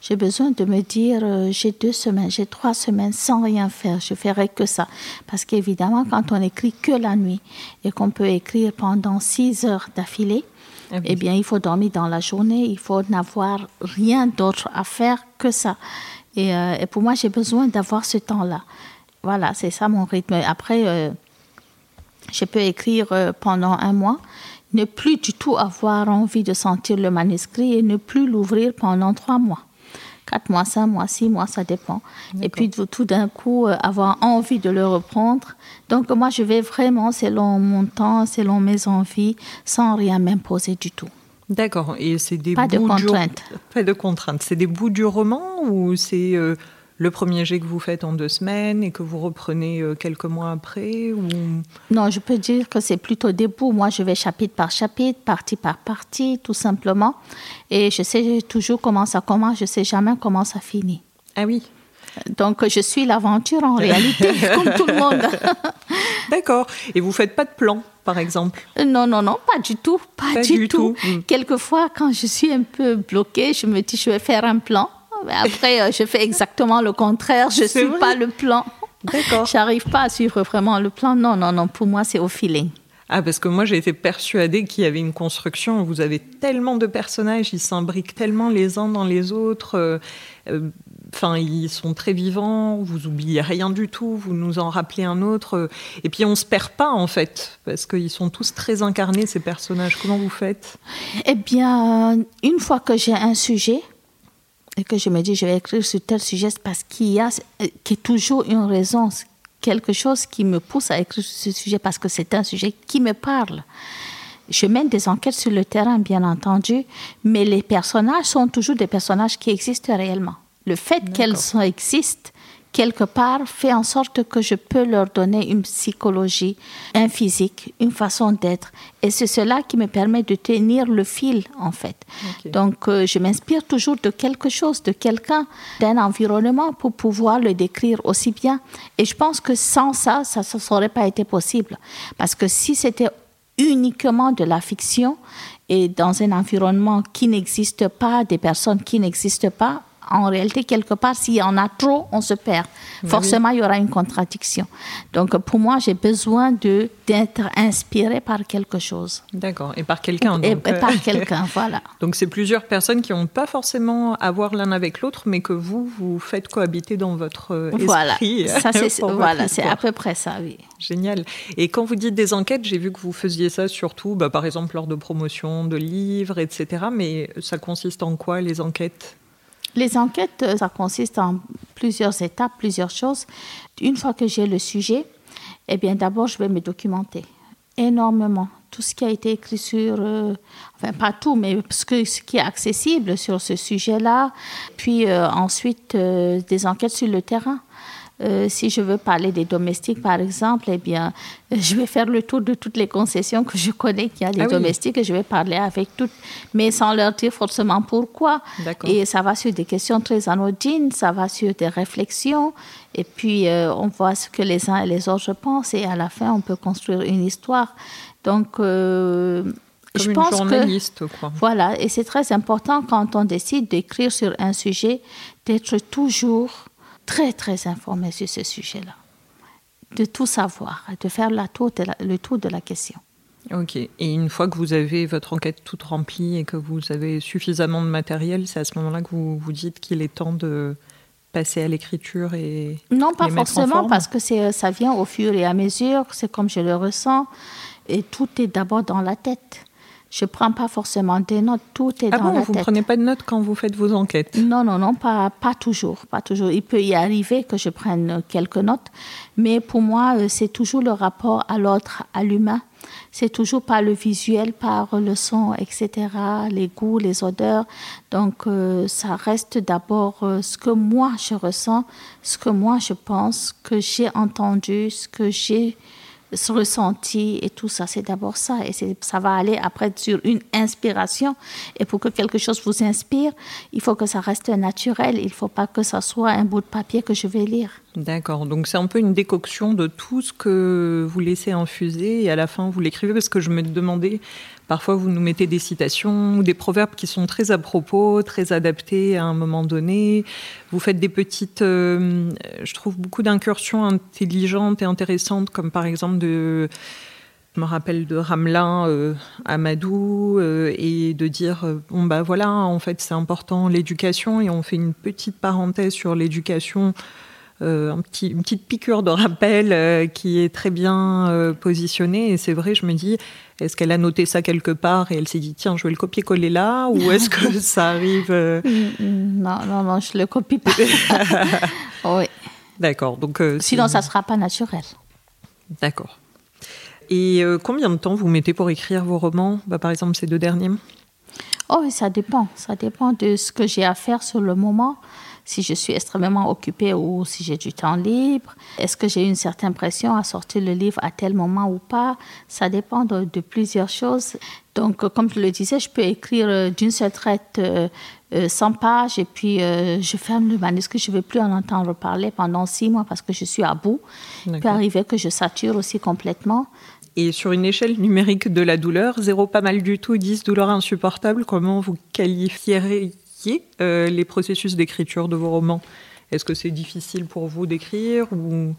J'ai besoin de me dire, euh, j'ai deux semaines, j'ai trois semaines sans rien faire, je ferai que ça. Parce qu'évidemment, quand on écrit que la nuit et qu'on peut écrire pendant six heures d'affilée, ah eh bien, il faut dormir dans la journée, il faut n'avoir rien d'autre à faire que ça. Et, euh, et pour moi, j'ai besoin d'avoir ce temps-là. Voilà, c'est ça mon rythme. Après, euh, je peux écrire pendant un mois, ne plus du tout avoir envie de sentir le manuscrit et ne plus l'ouvrir pendant trois mois. 4 mois, 5 mois, 6 mois, ça dépend. Et puis tout d'un coup, euh, avoir envie de le reprendre. Donc moi, je vais vraiment selon mon temps, selon mes envies, sans rien m'imposer du tout. D'accord. Et c'est des pas de contraintes. Pas de contraintes. C'est des bouts du roman ou c'est euh, le premier jet que vous faites en deux semaines et que vous reprenez euh, quelques mois après ou... Non, je peux dire que c'est plutôt des bouts. Moi, je vais chapitre par chapitre, partie par partie, tout simplement. Et je sais toujours comment ça commence, je sais jamais comment ça finit. Ah oui. Donc, je suis l'aventure en réalité, comme tout le monde. D'accord. Et vous faites pas de plan, par exemple? Non, non, non, pas du tout. Pas, du, tout. Hmm. Quelquefois, quand je suis un peu bloquée, je me dis, je vais faire un plan après, euh, je fais exactement le contraire. Je ne suis pas le plan. D'accord. J'arrive pas à suivre vraiment le plan. Non, non, non. Pour moi, c'est au feeling. Ah, parce que moi, j'ai été persuadée qu'il y avait une construction. Vous avez tellement de personnages, ils s'imbriquent tellement les uns dans les autres. Euh, euh, enfin, ils sont très vivants. Vous oubliez rien du tout. Vous nous en rappelez un autre. Et puis, on se perd pas en fait, parce qu'ils sont tous très incarnés ces personnages. Comment vous faites? Eh bien, une fois que j'ai un sujet, et que je me dis, je vais écrire sur tel sujet parce qu'il y a qui est toujours une raison, quelque chose qui me pousse à écrire sur ce sujet parce que c'est un sujet qui me parle. Je mène des enquêtes sur le terrain, bien entendu, mais les personnages sont toujours des personnages qui existent réellement. Le fait qu'elles existent, quelque part, fait en sorte que je peux leur donner une psychologie, un physique, une façon d'être. Et c'est cela qui me permet de tenir le fil, en fait. Donc, euh, je m'inspire toujours de quelque chose, de quelqu'un, d'un environnement pour pouvoir le décrire aussi bien. Et je pense que sans ça, ça ne serait pas été possible. Parce que si c'était uniquement de la fiction et dans un environnement qui n'existe pas, des personnes qui n'existent pas, en réalité, quelque part, s'il y en a trop, on se perd. Forcément, il y aura une contradiction. Donc, pour moi, j'ai besoin de d'être inspiré par quelque chose. D'accord. Et par quelqu'un. Et, par euh, quelqu'un, voilà. Donc, c'est plusieurs personnes qui n'ont pas forcément à voir l'un avec l'autre, mais que vous, vous faites cohabiter dans votre euh, esprit. Voilà. Ça, c'est, voilà, c'est à peu près ça, oui. Génial. Et quand vous dites des enquêtes, j'ai vu que vous faisiez ça surtout, bah, par exemple, lors de promotion de livres, etc. Mais ça consiste en quoi, les enquêtes? Les enquêtes, euh, ça consiste en plusieurs étapes, plusieurs choses. Une fois que j'ai le sujet, eh bien d'abord je vais me documenter énormément tout ce qui a été écrit sur, euh, enfin pas tout, mais ce, qui est accessible sur ce sujet-là. Puis euh, ensuite des enquêtes sur le terrain. Euh, si je veux parler des domestiques, par exemple, eh bien, je vais faire le tour de toutes les concessions que je connais qu'il y a des ah domestiques et je vais parler avec toutes, mais sans leur dire forcément pourquoi. Et ça va sur des questions très anodines, ça va sur des réflexions, et puis euh, on voit ce que les uns et les autres pensent, et à la fin, on peut construire une histoire. Donc, euh, Comme je pense journaliste, que, quoi. Voilà, et c'est très important quand on décide d'écrire sur un sujet d'être toujours très, très informé sur ce sujet-là, de tout savoir, de faire la tour le tour de la question. Ok. Et une fois que vous avez votre enquête toute remplie et que vous avez suffisamment de matériel, c'est à ce moment-là que vous vous dites qu'il est temps de passer à l'écriture et non pas forcément parce que c'est ça vient au fur et à mesure, c'est comme je le ressens et tout est d'abord dans la tête. Je ne prends pas forcément des notes, tout est ah dans bon, vous ne prenez pas de notes quand vous faites vos enquêtes? Non, non, non, pas, pas toujours, pas toujours. Il peut y arriver que je prenne quelques notes, mais pour moi, euh, c'est toujours le rapport à l'autre, à l'humain. C'est toujours par le visuel, par le son, etc., les goûts, les odeurs. Donc, euh, ça reste d'abord euh, ce que moi je ressens, ce que moi je pense, que j'ai entendu, ce que j'ai ce ressenti et tout ça, c'est d'abord ça. Et ça va aller après sur une inspiration. Et pour que quelque chose vous inspire, il faut que ça reste naturel. Il ne faut pas que ça soit un bout de papier que je vais lire. D'accord. Donc c'est un peu une décoction de tout ce que vous laissez infuser et à la fin vous l'écrivez parce que je me demandais, parfois vous nous mettez des citations ou des proverbes qui sont très à propos, très adaptés à un moment donné. Vous faites des petites, euh, je trouve beaucoup d'incursions intelligentes et intéressantes comme par exemple de... Je me rappelle de Ramelin euh, Amadou euh, et de dire bon bah voilà en fait c'est important l'éducation et on fait une petite parenthèse sur l'éducation un petit, une petite piqûre de rappel qui est très bien positionnée. Et c'est vrai, je me dis, est-ce qu'elle a noté ça quelque part et elle s'est dit, tiens, je vais le copier-coller là Ou est-ce que ça arrive Non, non, non, je le copie pas. oui. D'accord. Donc, Sinon, ça ne sera pas naturel. D'accord. Et combien de temps vous mettez pour écrire vos romans? Bah, Par exemple, ces deux derniers Oh, ça dépend. Ça dépend de ce que j'ai à faire sur le moment si je suis extrêmement occupée ou si j'ai du temps libre. Est-ce que j'ai une certaine pression à sortir le livre à tel moment ou pas? Ça dépend de, plusieurs choses. Donc, comme je le disais, je peux écrire euh, d'une seule traite 100 euh, euh, pages et puis je ferme le manuscrit. Je ne veux plus en entendre parler pendant six mois parce que je suis à bout. Il peut arriver que je sature aussi complètement. Et sur une échelle numérique de la douleur, zéro pas mal du tout, 10 douleur insupportable, comment vous qualifieriez euh, les processus d'écriture de vos romans? Est-ce que c'est difficile pour vous d'écrire ou?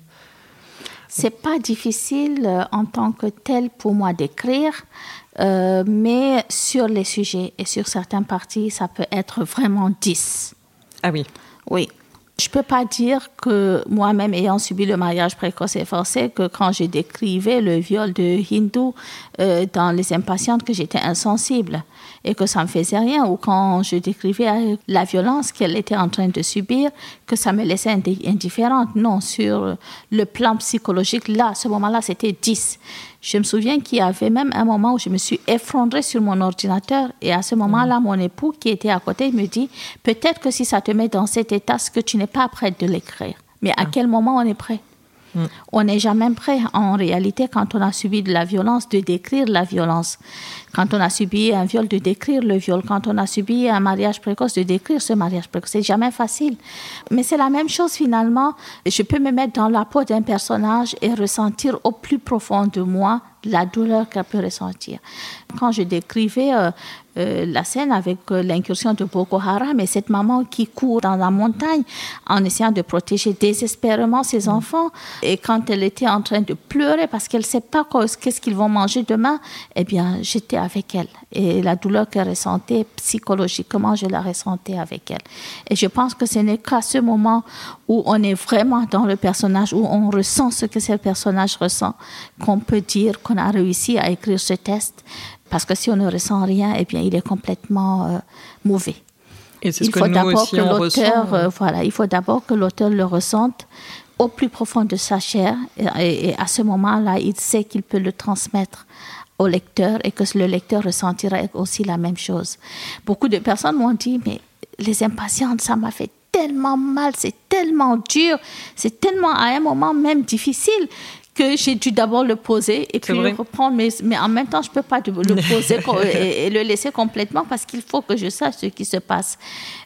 C'est pas difficile euh, en tant que tel pour moi d'écrire, euh, mais sur les sujets et sur certaines parties, ça peut être vraiment 10. Ah oui. Oui. Je ne peux pas dire que moi-même, ayant subi le mariage précoce et forcé, que quand j'ai décrivé le viol de Hindu euh, dans Les Impatientes, que j'étais insensible et que ça ne me faisait rien, ou quand je décrivais la violence qu'elle était en train de subir, que ça me laissait indifférente. Non, sur le plan psychologique, là, à ce moment-là, c'était 10. Je me souviens qu'il y avait même un moment où je me suis effondrée sur mon ordinateur et à ce moment-là, mon époux qui était à côté me dit, peut-être que si ça te met dans cet état, ce que tu n'es pas prête de l'écrire. Mais à quel moment on est prêt? Mm. On n'est jamais prêt, en réalité, quand on a subi de la violence, de décrire la violence. Quand on a subi un viol, de décrire le viol. Quand on a subi un mariage précoce, de décrire ce mariage précoce. C'est jamais facile. Mais c'est la même chose finalement. Je peux me mettre dans la peau d'un personnage et ressentir au plus profond de moi la douleur qu'elle peut ressentir. Quand je décrivais euh, euh, la scène avec euh, l'incursion de Boko Haram et cette maman qui court dans la montagne en essayant de protéger désespérément ses enfants, et quand elle était en train de pleurer parce qu'elle ne sait pas qu'est-ce qu'ils vont manger demain, eh bien, j'étais avec elle. Et la douleur qu'elle ressentait psychologiquement, je la ressentais avec elle. Et je pense que ce n'est qu'à ce moment où on est vraiment dans le personnage, où on ressent ce que ce personnage ressent, qu'on peut dire qu'on a réussi à écrire ce test. Parce que si on ne ressent rien, eh bien, il est complètement euh, mauvais. Et c'est ce Il faut d'abord que l'auteur, ressent. euh, voilà, il faut d'abord que l'auteur le ressente au plus profond de sa chair, et, et- et à ce moment-là, il sait qu'il peut le transmettre au lecteur et que le lecteur ressentira aussi la même chose. Beaucoup de personnes m'ont dit, mais les impatientes, ça m'a fait tellement mal, c'est tellement dur, c'est tellement à un moment même difficile que j'ai dû d'abord le poser et puis vrai. reprendre. Mais, mais en même temps, je ne peux pas le poser et, et le laisser complètement parce qu'il faut que je sache ce qui se passe.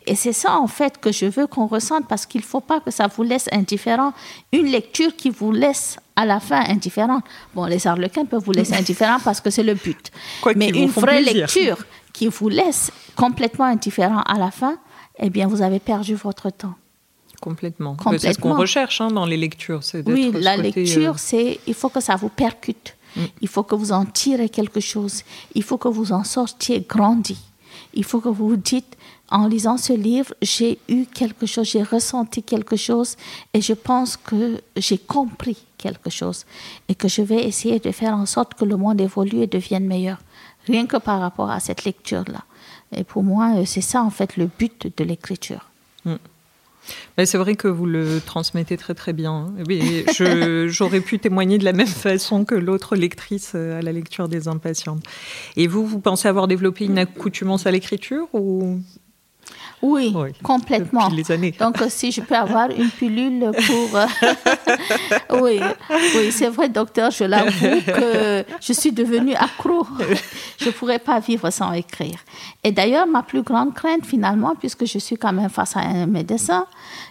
Et c'est ça, en fait, que je veux qu'on ressente parce qu'il ne faut pas que ça vous laisse indifférent. Une lecture qui vous laisse à la fin indifférent. Bon, les arlequins peuvent vous laisser indifférent parce que c'est le but. Quoi mais une vraie plaisir. lecture qui vous laisse complètement indifférent à la fin, eh bien, vous avez perdu votre temps. Complètement. Mais C'est ce qu'on recherche hein, dans les lectures. Oui, la côté, lecture, euh, c'est il faut que ça vous percute. Il faut que vous en tirez quelque chose. Il faut que vous en sortiez grandi. Il faut que vous vous dites, en lisant ce livre, j'ai eu quelque chose, j'ai ressenti quelque chose et je pense que j'ai compris quelque chose et que je vais essayer de faire en sorte que le monde évolue et devienne meilleur. Rien que par rapport à cette lecture-là. Et pour moi, euh, c'est ça en fait le but de l'écriture. Mais c'est vrai que vous le transmettez très très bien. hein. Oui, J'aurais pu témoigner de la même façon que l'autre lectrice euh, à la lecture des impatientes. Et vous, vous pensez avoir développé une accoutumance à l'écriture ou Oui, Oui, complètement. depuis les années Donc, euh, si je peux avoir une pilule pour... euh, oui, oui c'est vrai, docteur, je l'avoue que je suis devenue accro. Je ne pourrais pas vivre sans écrire. Et d'ailleurs, ma plus grande crainte, finalement, puisque je suis quand même face à un médecin,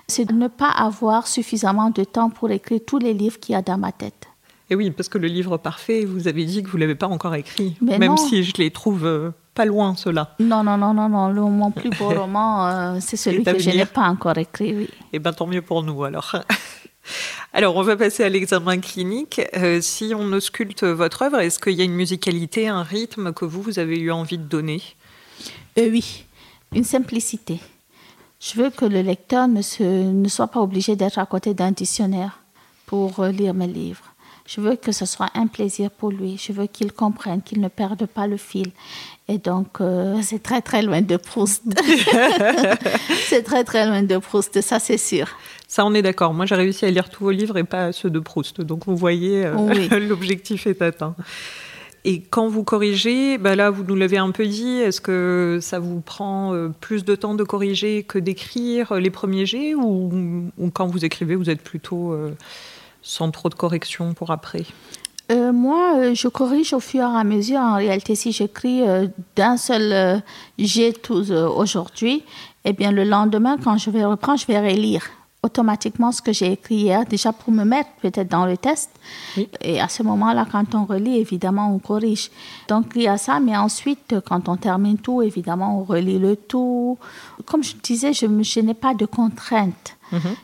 c'est de ne pas avoir suffisamment de temps pour écrire tous les livres qu'il y a dans ma tête. Et oui, parce que le livre parfait, vous avez dit que vous l'avez pas encore écrit, Mais même non. si je les trouve euh, pas loin ceux-là. Non, non, non, non, non. Le, mon plus beau roman, euh, c'est celui que je n'ai pas encore écrit, oui. Eh bien, tant mieux pour nous alors. Alors, on va passer à l'examen clinique. Euh, si on ausculte votre œuvre, est-ce qu'il y a une musicalité, un rythme que vous, vous avez eu envie de donner? Oui, une simplicité. Je veux que le lecteur ne, se, ne soit pas obligé d'être à côté d'un dictionnaire pour lire mes livres. Je veux que ce soit un plaisir pour lui. Je veux qu'il comprenne, qu'il ne perde pas le fil. Et donc, euh, c'est très, très loin de Proust. c'est très, très loin de Proust, ça c'est sûr. Ça, on est d'accord. Moi, j'ai réussi à lire tous vos livres et pas ceux de Proust. Donc, vous voyez, euh, Oui. l'objectif est atteint. Et quand vous corrigez, bah là, vous nous l'avez un peu dit, est-ce que ça vous prend euh, plus de temps de corriger que d'écrire les premiers jets ou, ou quand vous écrivez, vous êtes plutôt euh, sans trop de correction pour après Euh, moi, euh, je corrige au fur et à mesure. En réalité, si j'écris euh, d'un seul euh, jet aujourd'hui, eh bien, le lendemain, quand je vais reprendre, je vais relire automatiquement ce que j'ai écrit hier, déjà pour me mettre peut-être dans le test. Oui. Et à ce moment-là, quand on relit, évidemment, on corrige. Donc, il y a ça, mais ensuite, quand on termine tout, évidemment, on relit le tout. Comme je disais, je, je n'ai pas de contrainte.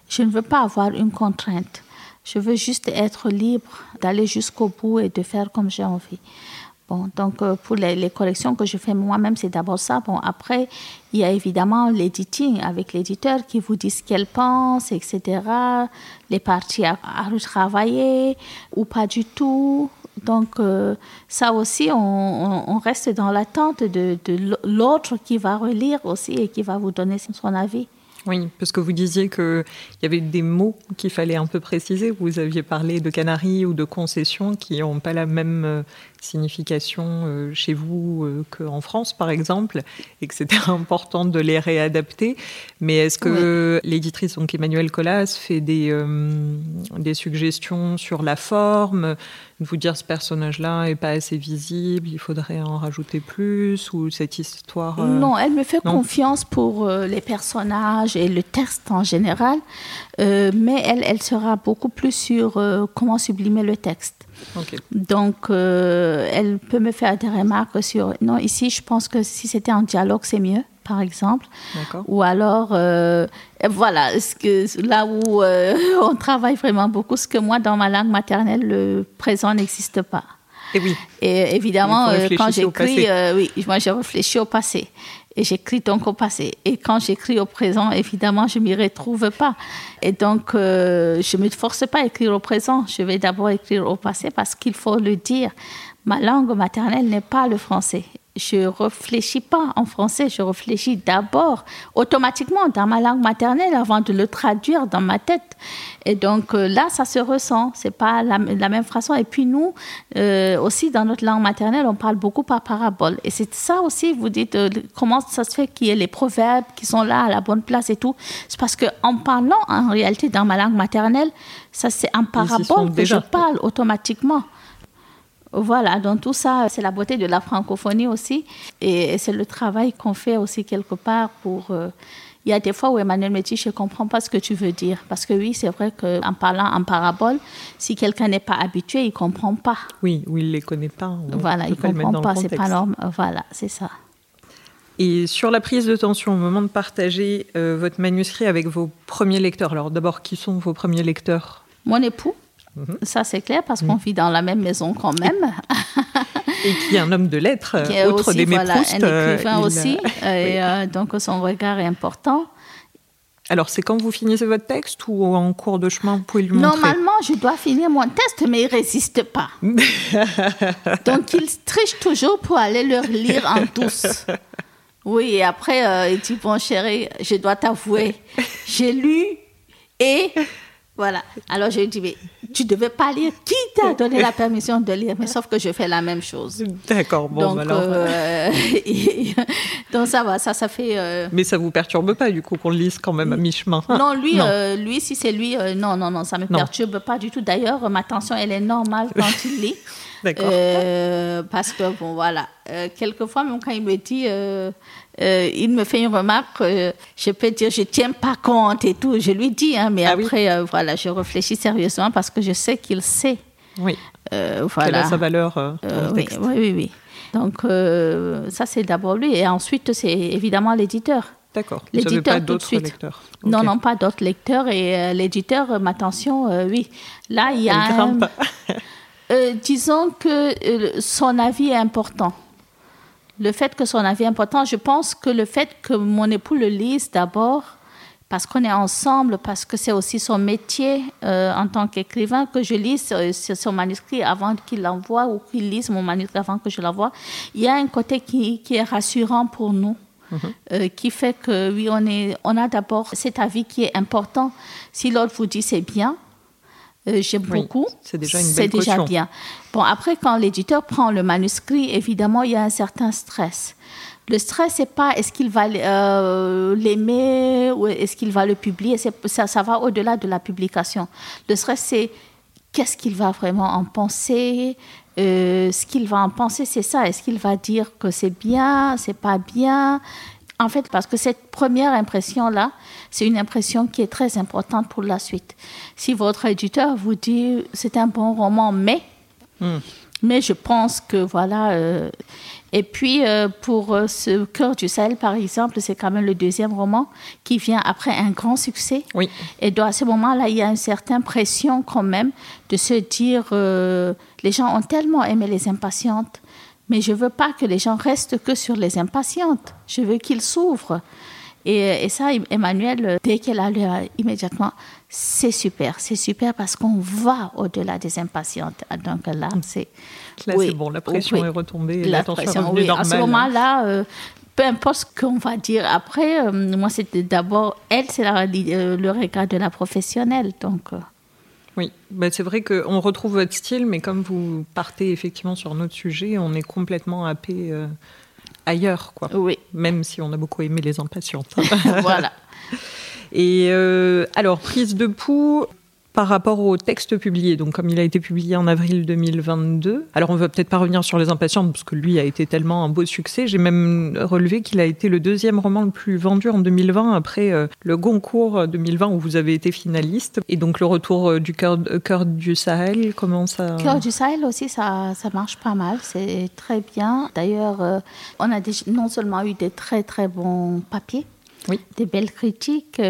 Je ne veux pas avoir une contrainte. Je veux juste être libre d'aller jusqu'au bout et de faire comme j'ai envie. Bon, donc euh, pour les, les corrections que je fais moi-même, c'est d'abord ça. Bon, après, il y a évidemment l'editing avec l'éditeur qui vous dit ce qu'elle pense, etc. Les parties à, retravailler ou pas du tout. Donc euh, ça aussi, on, reste dans l'attente de l'autre qui va relire aussi et qui va vous donner son avis. Oui, parce que vous disiez qu'il y avait des mots qu'il fallait un peu préciser. Vous aviez parlé de canaries ou de concessions qui n'ont pas la même euh, signification chez vous qu'en France, par exemple, et que c'était important de les réadapter. Mais est-ce que l'éditrice, donc Emmanuel Collas, fait des, des suggestions sur la forme? Vous dire ce personnage-là est pas assez visible, il faudrait en rajouter plus ou cette histoire. Euh, non, elle me fait confiance pour euh, les personnages et le texte en général, euh, mais elle, elle sera beaucoup plus sur comment sublimer le texte. Donc, elle peut me faire des remarques sur. Non, ici, je pense que si c'était en dialogue, c'est mieux par exemple. Ou alors, euh, voilà, ce que, là où euh, on travaille vraiment beaucoup, ce que moi, dans ma langue maternelle, le présent n'existe pas. Et oui. Et évidemment, euh, quand j'écris, oui, moi, je réfléchis au passé. Et j'écris donc au passé. Et quand j'écris au présent, évidemment, je m'y retrouve pas. Et donc, je me force pas à écrire au présent. Je vais d'abord écrire au passé parce qu'il faut le dire. Ma langue maternelle n'est pas le français je réfléchis pas en français, je réfléchis d'abord automatiquement dans ma langue maternelle avant de le traduire dans ma tête. Et donc euh, là, ça se ressent, c'est pas la, même façon. Et puis nous euh, aussi dans notre langue maternelle, on parle beaucoup par parabole. Et c'est ça aussi, vous dites euh, comment ça se fait qu'il y ait les proverbes qui sont là à la bonne place et tout. C'est parce que en parlant en réalité dans ma langue maternelle, ça c'est en parabole que je parle automatiquement. Voilà, donc tout ça, c'est la beauté de la francophonie aussi. Et c'est le travail qu'on fait aussi quelque part pour... Euh, il y a des fois où Emmanuel me dit, je ne comprends pas ce que tu veux dire. Parce que oui, c'est vrai qu'en parlant en parabole, si quelqu'un n'est pas habitué, il ne comprend pas. Oui, ou il ne les connaît pas. Voilà, il ne comprend pas, c'est pas normal. Voilà, c'est ça. Et sur la prise de tension, au moment de partager euh, votre manuscrit avec vos premiers lecteurs, alors d'abord, qui sont vos premiers lecteurs? Mon époux. Mhm. Ça, c'est clair parce qu'on vit dans la même maison quand même. et qui est un homme de lettres, autre des voilà, un euh, écrivain aussi. et, euh, donc, son regard est important. Alors, c'est quand vous finissez votre texte ou en cours de chemin, vous pouvez lui montrer? Normalement, je dois finir mon texte, mais il ne résiste pas. donc, il triche toujours pour aller le lire en douce. Oui, et après, euh, il dit, bon chéri, je dois t'avouer, j'ai lu et voilà. Alors j'ai dit, mais tu devais pas lire. Qui t'a donné la permission de lire? Mais sauf que je fais la même chose. D'accord, bon, donc, alors. Euh, donc ça va, ça, ça fait. Euh, mais ça vous perturbe pas du coup qu'on le lise quand même à mi-chemin Non, lui, euh, lui, si c'est lui, non, non, non, ça me perturbe pas du tout. D'ailleurs, ma tension, elle est normale quand il lit. D'accord. parce que bon, voilà. quelquefois, même quand il me dit euh, il me fait une remarque, euh, je peux dire, je tiens pas compte et tout. Je lui dis, hein, mais ah après, euh, voilà, je réfléchis sérieusement parce que je sais qu'il sait. Oui. voilà. Quelle a sa valeur oui, oui, oui, oui, Donc, ça, c'est d'abord lui. Et ensuite, c'est évidemment l'éditeur. D'accord. L'éditeur pas d'autres lecteurs. Non, non, pas d'autres lecteurs. Et l'éditeur, ma attention, oui. Là, il y a. disons que son avis est important le fait que son avis est important, je pense que le fait que mon époux le lise d'abord, parce qu'on est ensemble, parce que c'est aussi son métier euh, en tant qu'écrivain, que je lise son manuscrit avant qu'il l'envoie ou qu'il lise mon manuscrit avant que je l'envoie, il y a un côté qui, est rassurant pour nous. Mhm. Euh, qui fait que oui, on, est, on a d'abord cet avis qui est important. Si l'autre vous dit c'est bien, euh, j'aime beaucoup. C'est déjà une belle C'est déjà bien. Bon, après, quand l'éditeur prend le manuscrit, évidemment, il y a un certain stress. Le stress, c'est pas est-ce qu'il va euh, l'aimer ou est-ce qu'il va le publier. Ça, va au-delà de la publication. Le stress, c'est qu'est-ce qu'il va vraiment en penser. Euh, ce qu'il va en penser, c'est ça. Est-ce qu'il va dire que c'est bien, c'est pas bien? En fait, parce que cette première impression-là, c'est une impression qui est très importante pour la suite. Si votre éditeur vous dit c'est un bon roman, mais, hmm. mais je pense que voilà. Euh, et puis euh, pour euh, ce Cœur du Sahel, par exemple, c'est quand même le deuxième roman qui vient après un grand succès. Oui. Et à ce moment-là, il y a une certaine pression quand même de se dire les gens ont tellement aimé les impatientes mais je veux pas que les gens restent que sur les impatientes. Je veux qu'ils s'ouvrent. Et, ça, Emmanuel, dès qu'elle a lu immédiatement, c'est super, c'est super parce qu'on va au-delà des impatientes. Donc là, c'est. Là, c'est bon, la pression est retombée, la pression, oui. À ce moment-là, euh, peu importe ce qu'on va dire après, euh, moi, c'était d'abord, elle, c'est euh, le regard de la professionnelle. Donc. Oui, bah, c'est vrai qu'on retrouve votre style, mais comme vous partez effectivement sur notre sujet, on est complètement happé ailleurs, quoi. Oui. Même si on a beaucoup aimé les impatientes. voilà. Et euh, alors, prise de pouls, par rapport au texte publié. Donc, comme il a été publié en avril 2022, alors on va peut-être pas revenir sur Les Impatientes, parce que lui a été tellement un beau succès. J'ai même relevé qu'il a été le deuxième roman le plus vendu en 2020, après euh, le Goncourt 2020 où vous avez été finaliste. Et donc, le retour euh, du cœur, du Sahel, comment ça. Cœur du Sahel aussi, ça, ça marche pas mal. C'est très bien. D'ailleurs, on a non seulement eu des très, très bons papiers, oui. des belles critiques,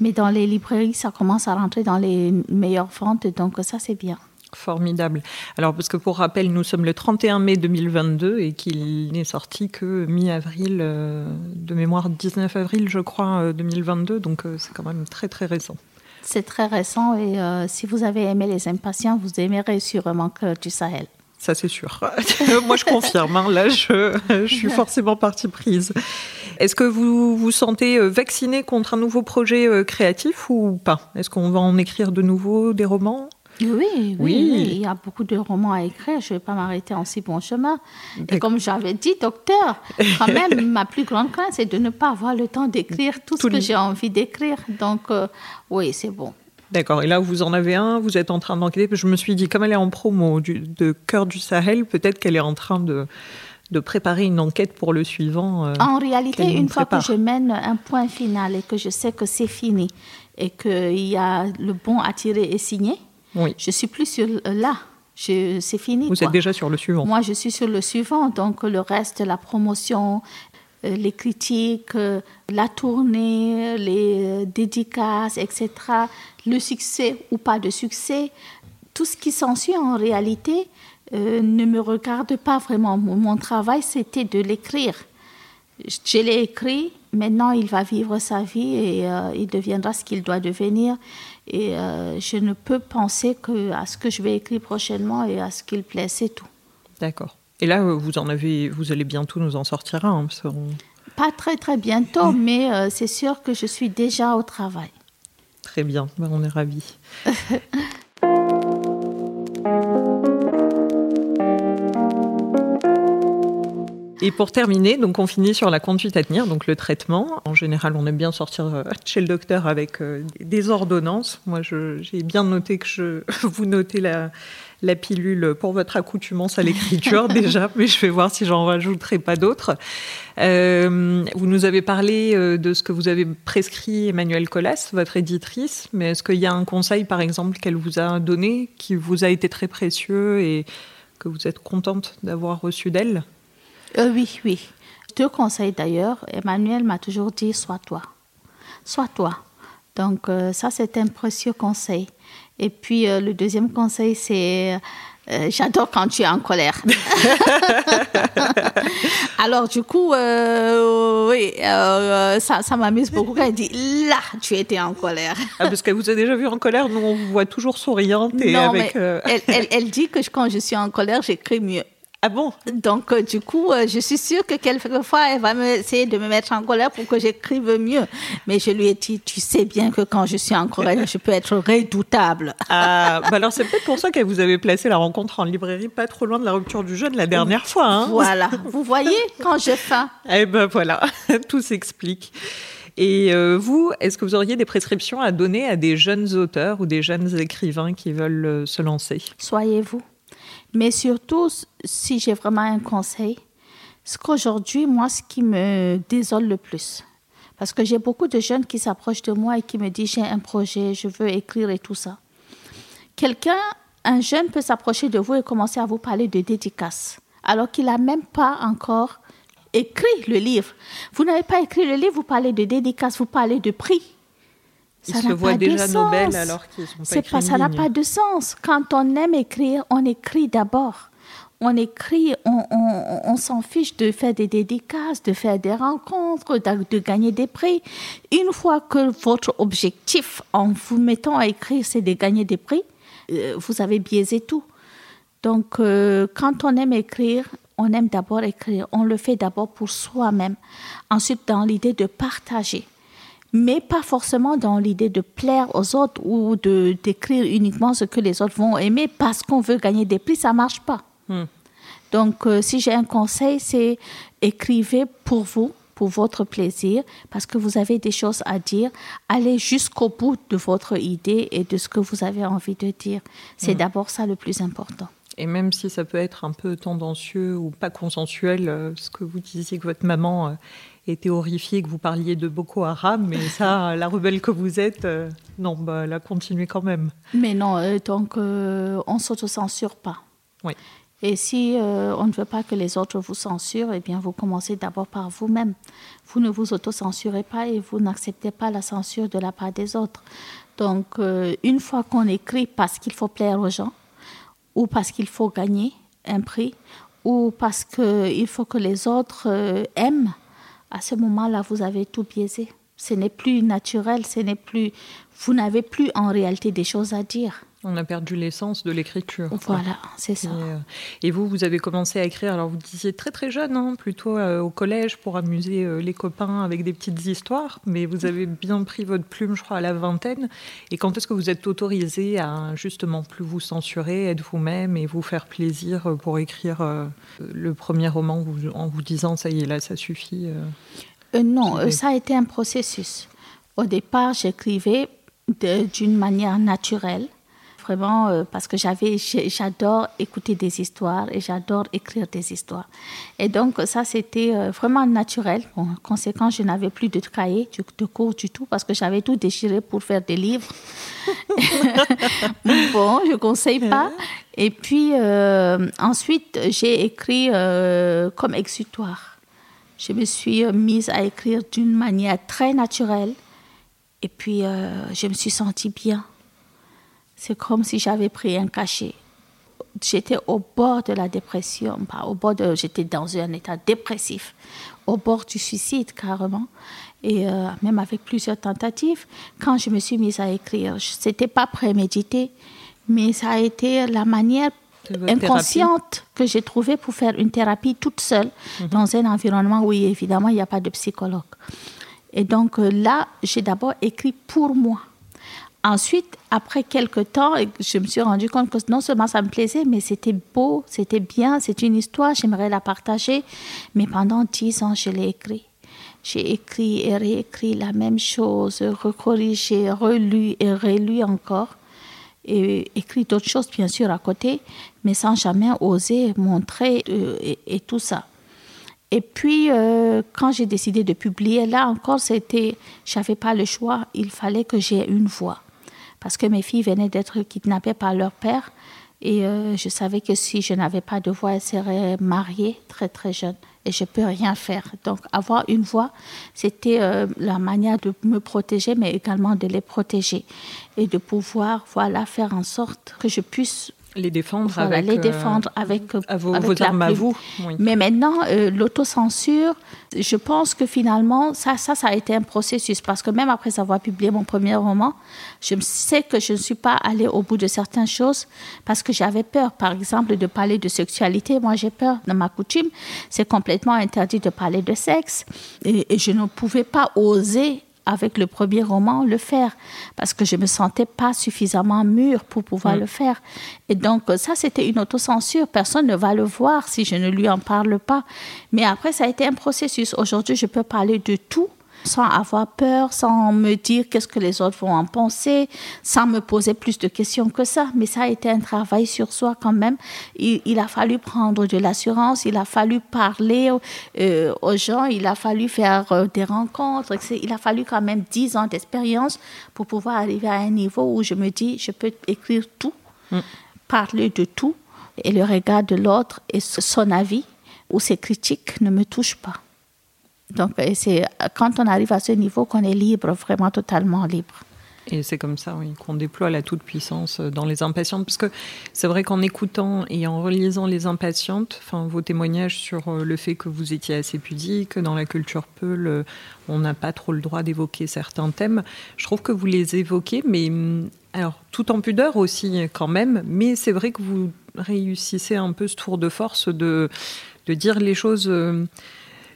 mais dans les librairies, ça commence à rentrer dans les meilleures ventes, donc ça c'est bien. Formidable. Alors, parce que pour rappel, nous sommes le 31 mai 2022 et qu'il n'est sorti que mi-avril, euh, de mémoire 19 avril, je crois, 2022. Euh, donc, euh, c'est quand même très, très récent. C'est très récent et si vous avez aimé Les Impatients, vous aimerez sûrement que du Sahel. Ça, c'est sûr. Moi, je confirme. Hein. Là, je, je, suis forcément partie prise. Est-ce que vous vous sentez euh, vacciné contre un nouveau projet euh, créatif ou pas? Est-ce qu'on va en écrire de nouveau des romans? Oui, oui, oui, il y a beaucoup de romans à écrire. Je ne vais pas m'arrêter en si bon chemin. Et comme j'avais dit, docteur, quand même, ma plus grande crainte, c'est de ne pas avoir le temps d'écrire tout, ce que j'ai envie d'écrire. Donc, euh, oui, c'est bon. D'accord. Et là, vous en avez un, vous êtes en train d'enquêter. Je me suis dit, comme elle est en promo du, de Cœur du Sahel, peut-être qu'elle est en train de, de préparer une enquête pour le suivant. Euh, en réalité, une fois que je mène un point final et que je sais que c'est fini et qu'il y a le bon à tirer et signé, oui. je suis plus sur là. C'est fini. Vous êtes déjà sur le suivant. Moi, je suis sur le suivant. Donc, le reste, la promotion, euh, les critiques, euh, la tournée, les dédicaces, etc., le succès ou pas de succès, tout ce qui s'ensuit en réalité, euh, ne me regarde pas vraiment. Mon travail, c'était de l'écrire. Je l'ai écrit, maintenant il va vivre sa vie et euh, il deviendra ce qu'il doit devenir. Et euh, je ne peux penser que à ce que je vais écrire prochainement et à ce qu'il plaît, c'est tout. D'accord. Et là, vous en avez, vous allez bientôt nous en sortir un. Pas très très bientôt, mmh. mais c'est sûr que je suis déjà au travail. Très bien, on est ravis. Et pour terminer, donc on finit sur la conduite à tenir, donc le traitement. En général, on aime bien sortir euh, chez le docteur avec euh, des ordonnances. Moi, j'ai bien noté que je vous notez la, la pilule pour votre accoutumance à l'écriture déjà, mais je vais voir si j'en rajouterai pas d'autres. Euh, vous nous avez parlé de ce que vous avez prescrit Emmanuel Collas, votre éditrice, mais est-ce qu'il y a un conseil, par exemple, qu'elle vous a donné, qui vous a été très précieux et que vous êtes contente d'avoir reçu d'elle? Euh, oui, oui. Deux conseils d'ailleurs. Emmanuel m'a toujours dit sois toi. Sois toi. Donc, euh, ça, c'est un précieux conseil. Et puis, euh, le deuxième conseil, c'est j'adore quand tu es en colère. Alors, du coup, oui, ça, ça m'amuse beaucoup quand elle dit là, tu étais en colère. Ah, parce qu'elle vous a déjà vu en colère, nous, on vous voit toujours souriante. Et non, mais elle, elle, elle dit que quand je suis en colère, j'écris mieux. Ah bon? Donc, euh, du coup, euh, je suis sûre que quelquefois, elle va me, essayer de me mettre en colère pour que j'écrive mieux. Mais je lui ai dit, tu sais bien que quand je suis en colère, je peux être redoutable. Ah, bah alors c'est peut-être pour ça qu'elle vous avait placé la rencontre en librairie pas trop loin de la rupture du jeune la dernière fois. Hein voilà. Vous voyez, quand j'ai faim. Eh ben voilà, tout s'explique. Et euh, vous, est-ce que vous auriez des prescriptions à donner à des jeunes auteurs ou des jeunes écrivains qui veulent se lancer? Soyez vous. Mais surtout, si j'ai vraiment un conseil, ce qu'aujourd'hui, moi, ce qui me désole le plus, parce que j'ai beaucoup de jeunes qui s'approchent de moi et qui me disent j'ai un projet, je veux écrire et tout ça. Quelqu'un, un jeune peut s'approcher de vous et commencer à vous parler de dédicace, alors qu'il n'a même pas encore écrit le livre. Vous n'avez pas écrit le livre, vous parlez de dédicace, vous parlez de prix. Ils se voient déjà Nobel alors qu'ils sont pas pas, Ça n'a pas de sens. Quand on aime écrire, on écrit d'abord. On écrit, on, s'en fiche de faire des dédicaces, de faire des rencontres, de, de, gagner des prix. Une fois que votre objectif en vous mettant à écrire, c'est de gagner des prix, euh, vous avez biaisé tout. Donc, euh, quand on aime écrire, on aime d'abord écrire. On le fait d'abord pour soi-même. Ensuite, dans l'idée de partager. mais pas forcément dans l'idée de plaire aux autres ou de d'écrire uniquement ce que les autres vont aimer parce qu'on veut gagner des prix, ça marche pas. Hmm. Donc, euh, si j'ai un conseil, c'est écrivez pour vous, pour votre plaisir, parce que vous avez des choses à dire. Allez jusqu'au bout de votre idée et de ce que vous avez envie de dire. C'est hmm. d'abord ça le plus important. Et même si ça peut être un peu tendancieux ou pas consensuel, euh, ce que vous disiez que votre maman euh, était horrifiée que vous parliez de Boko Haram, mais ça, la rebelle que vous êtes, non, bah, la continuez quand même. Mais non, donc on ne s'autocensure pas. Oui. Et si on ne veut pas que les autres vous censurent, eh bien vous commencez d'abord par vous-même. Vous ne vous autocensurez pas et vous n'acceptez pas la censure de la part des autres. Donc une fois qu'on écrit parce qu'il faut plaire aux gens, ou parce qu'il faut gagner un prix, ou parce qu'il faut que les autres euh, aiment, à ce moment-là, vous avez tout biaisé. Ce n'est plus naturel, ce n'est plus, vous n'avez plus en réalité des choses à dire. On a perdu l'essence de l'écriture. Voilà, c'est ça. Euh, et, vous, vous avez commencé à écrire, alors vous disiez très très jeune, hein, plutôt euh, au collège pour amuser euh, les copains avec des petites histoires, mais vous avez bien pris votre plume, je crois, à la vingtaine. Et quand est-ce que vous êtes autorisé à justement plus vous censurer, être vous-même et vous faire plaisir pour écrire le premier roman en vous disant, ça y est, là, ça suffit Non, ça a été un processus. Au départ, j'écrivais d'une manière naturelle vraiment euh, parce que j'avais, j'adore écouter des histoires et j'adore écrire des histoires. Et donc ça, c'était euh, vraiment naturel. En conséquence, je n'avais plus de cahier, de cours du tout parce que j'avais tout déchiré pour faire des livres. bon, je conseille pas. Et puis euh, ensuite, j'ai écrit comme exutoire. Je me suis mise à écrire d'une manière très naturelle. Et puis, je me suis sentie bien. C'est comme si j'avais pris un cachet. J'étais au bord de la dépression, pas au bord de, j'étais dans un état dépressif, au bord du suicide carrément, et euh, même avec plusieurs tentatives. Quand je me suis mise à écrire, c'était pas prémédité, mais ça a été la manière inconsciente que j'ai trouvée pour faire une thérapie toute seule mhm. dans un environnement où évidemment il n'y a pas de psychologue. Et donc euh, là, j'ai d'abord écrit pour moi. Ensuite, après quelques temps, je me suis rendu compte que non seulement ça me plaisait, mais c'était beau, c'était bien, c'est une histoire, j'aimerais la partager. Mais pendant dix ans, je l'ai écrit. J'ai écrit et réécrit la même chose, recorrigé, relu et relu encore. Et écrit d'autres choses, bien sûr, à côté, mais sans jamais oser montrer euh, et, tout ça. Et puis, euh, quand j'ai décidé de publier, là encore, c'était, j'avais pas le choix, il fallait que j'ai une voix parce que mes filles venaient d'être kidnappées par leur père. Et euh, je savais que si je n'avais pas de voix, elles seraient mariées très très jeunes. Et je ne peux rien faire. Donc avoir une voix, c'était euh, la manière de me protéger, mais également de les protéger. Et de pouvoir voilà, faire en sorte que je puisse les défendre avec les euh, défendre avec, vos, armes à vous. Mais maintenant, euh, l'autocensure, je pense que finalement, ça, ça, ça a été un processus parce que même après avoir publié mon premier roman, je sais que je ne suis pas allée au bout de certaines choses parce que j'avais peur, par exemple, de parler de sexualité. Moi, j'ai peur. Dans ma coutume, c'est complètement interdit de parler de sexe et, et je ne pouvais pas oser avec le premier roman le faire parce que je me sentais pas suffisamment mûre pour pouvoir mm. le faire. Et donc ça c'était une autocensure, personne ne va le voir si je ne lui en parle pas. Mais après ça a été un processus. Aujourd'hui, je peux parler de tout sans avoir peur, sans me dire qu'est-ce que les autres vont en penser, sans me poser plus de questions que ça. Mais ça a été un travail sur soi quand même. Il, a fallu prendre de l'assurance, il a fallu parler euh, aux gens, il a fallu faire euh, des rencontres. Il a fallu quand même dix ans d'expérience pour pouvoir arriver à un niveau où je me dis, je peux écrire tout, mm. parler de tout, et le regard de l'autre et son avis ou ses critiques ne me touchent pas. Donc, c'est quand on arrive à ce niveau qu'on est libre, vraiment totalement libre. Et c'est comme ça oui, qu'on déploie la toute-puissance dans les impatientes. Parce que c'est vrai qu'en écoutant et en relisant les impatientes, enfin, vos témoignages sur euh, le fait que vous étiez assez pudique, dans la culture Peul, on n'a pas trop le droit d'évoquer certains thèmes, je trouve que vous les évoquez, mais hum, alors tout en pudeur aussi quand même, mais c'est vrai que vous réussissez un peu ce tour de force de, de dire les choses. Euh,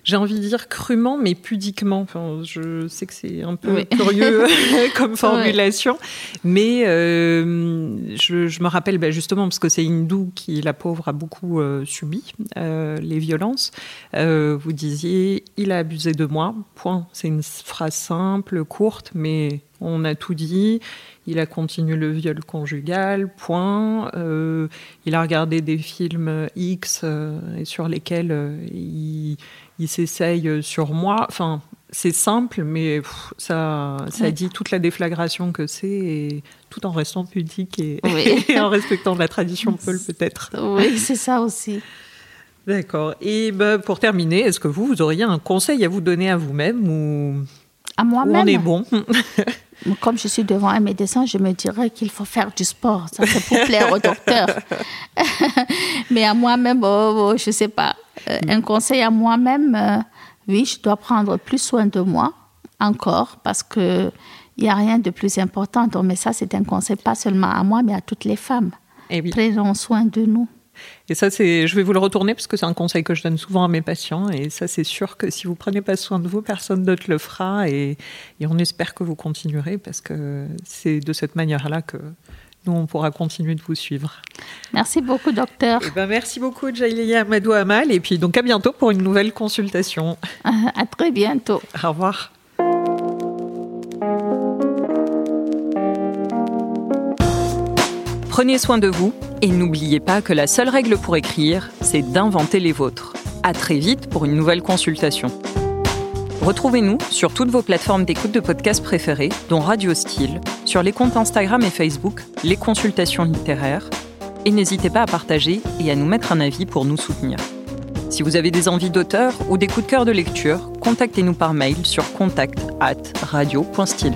j'ai envie de dire crûment, mais pudiquement. Enfin, je sais que c'est un peu curieux comme formulation, mais euh, je, me rappelle bah, justement parce que c'est Hindou qui, la pauvre, a beaucoup euh, subi euh, les violences. vous disiez, il a abusé de moi. Point. C'est une phrase simple, courte, mais on a tout dit. Il a continué le viol conjugal, point. il a regardé des films X sur lesquels il il s'essaye sur moi. Enfin, c'est simple, mais ça, ça dit toute la déflagration que c'est, et tout en restant pudique et, en respectant la tradition Paul peut-être. Oui, c'est ça aussi. D'accord. Et bah, pour terminer, est-ce que vous, vous auriez un conseil à vous donner à vous-même ou à moi-même On est bon. Comme je suis devant un médecin, je me dirais qu'il faut faire du sport. Ça, c'est pour plaire au docteur. Mais à moi-même, oh, oh, je ne sais pas. Euh, un conseil à moi-même, euh, oui, je dois prendre plus soin de moi encore parce que il n'y a rien de plus important. Donc, mais ça, c'est un conseil pas seulement à moi, mais à toutes les femmes. Eh Prenons soin de nous. Et ça, c'est, je vais vous le retourner parce que c'est un conseil que je donne souvent à mes patients. Et ça, c'est sûr que si vous prenez pas soin de vous, personne d'autre le fera. Et, et on espère que vous continuerez parce que c'est de cette manière-là que nous, on pourra continuer de vous suivre. Merci beaucoup, docteur. Eh ben, merci beaucoup, Jailia Amadou Amal. Et puis, donc, à bientôt pour une nouvelle consultation. À très bientôt. Au revoir. Prenez soin de vous et n'oubliez pas que la seule règle pour écrire, c'est d'inventer les vôtres. À très vite pour une nouvelle consultation. Retrouvez-nous sur toutes vos plateformes d'écoute de podcasts préférées, dont Radio Style, sur les comptes Instagram et Facebook, les consultations littéraires, et n'hésitez pas à partager et à nous mettre un avis pour nous soutenir. Si vous avez des envies d'auteur ou des coups de cœur de lecture, contactez-nous par mail sur contact radio.style.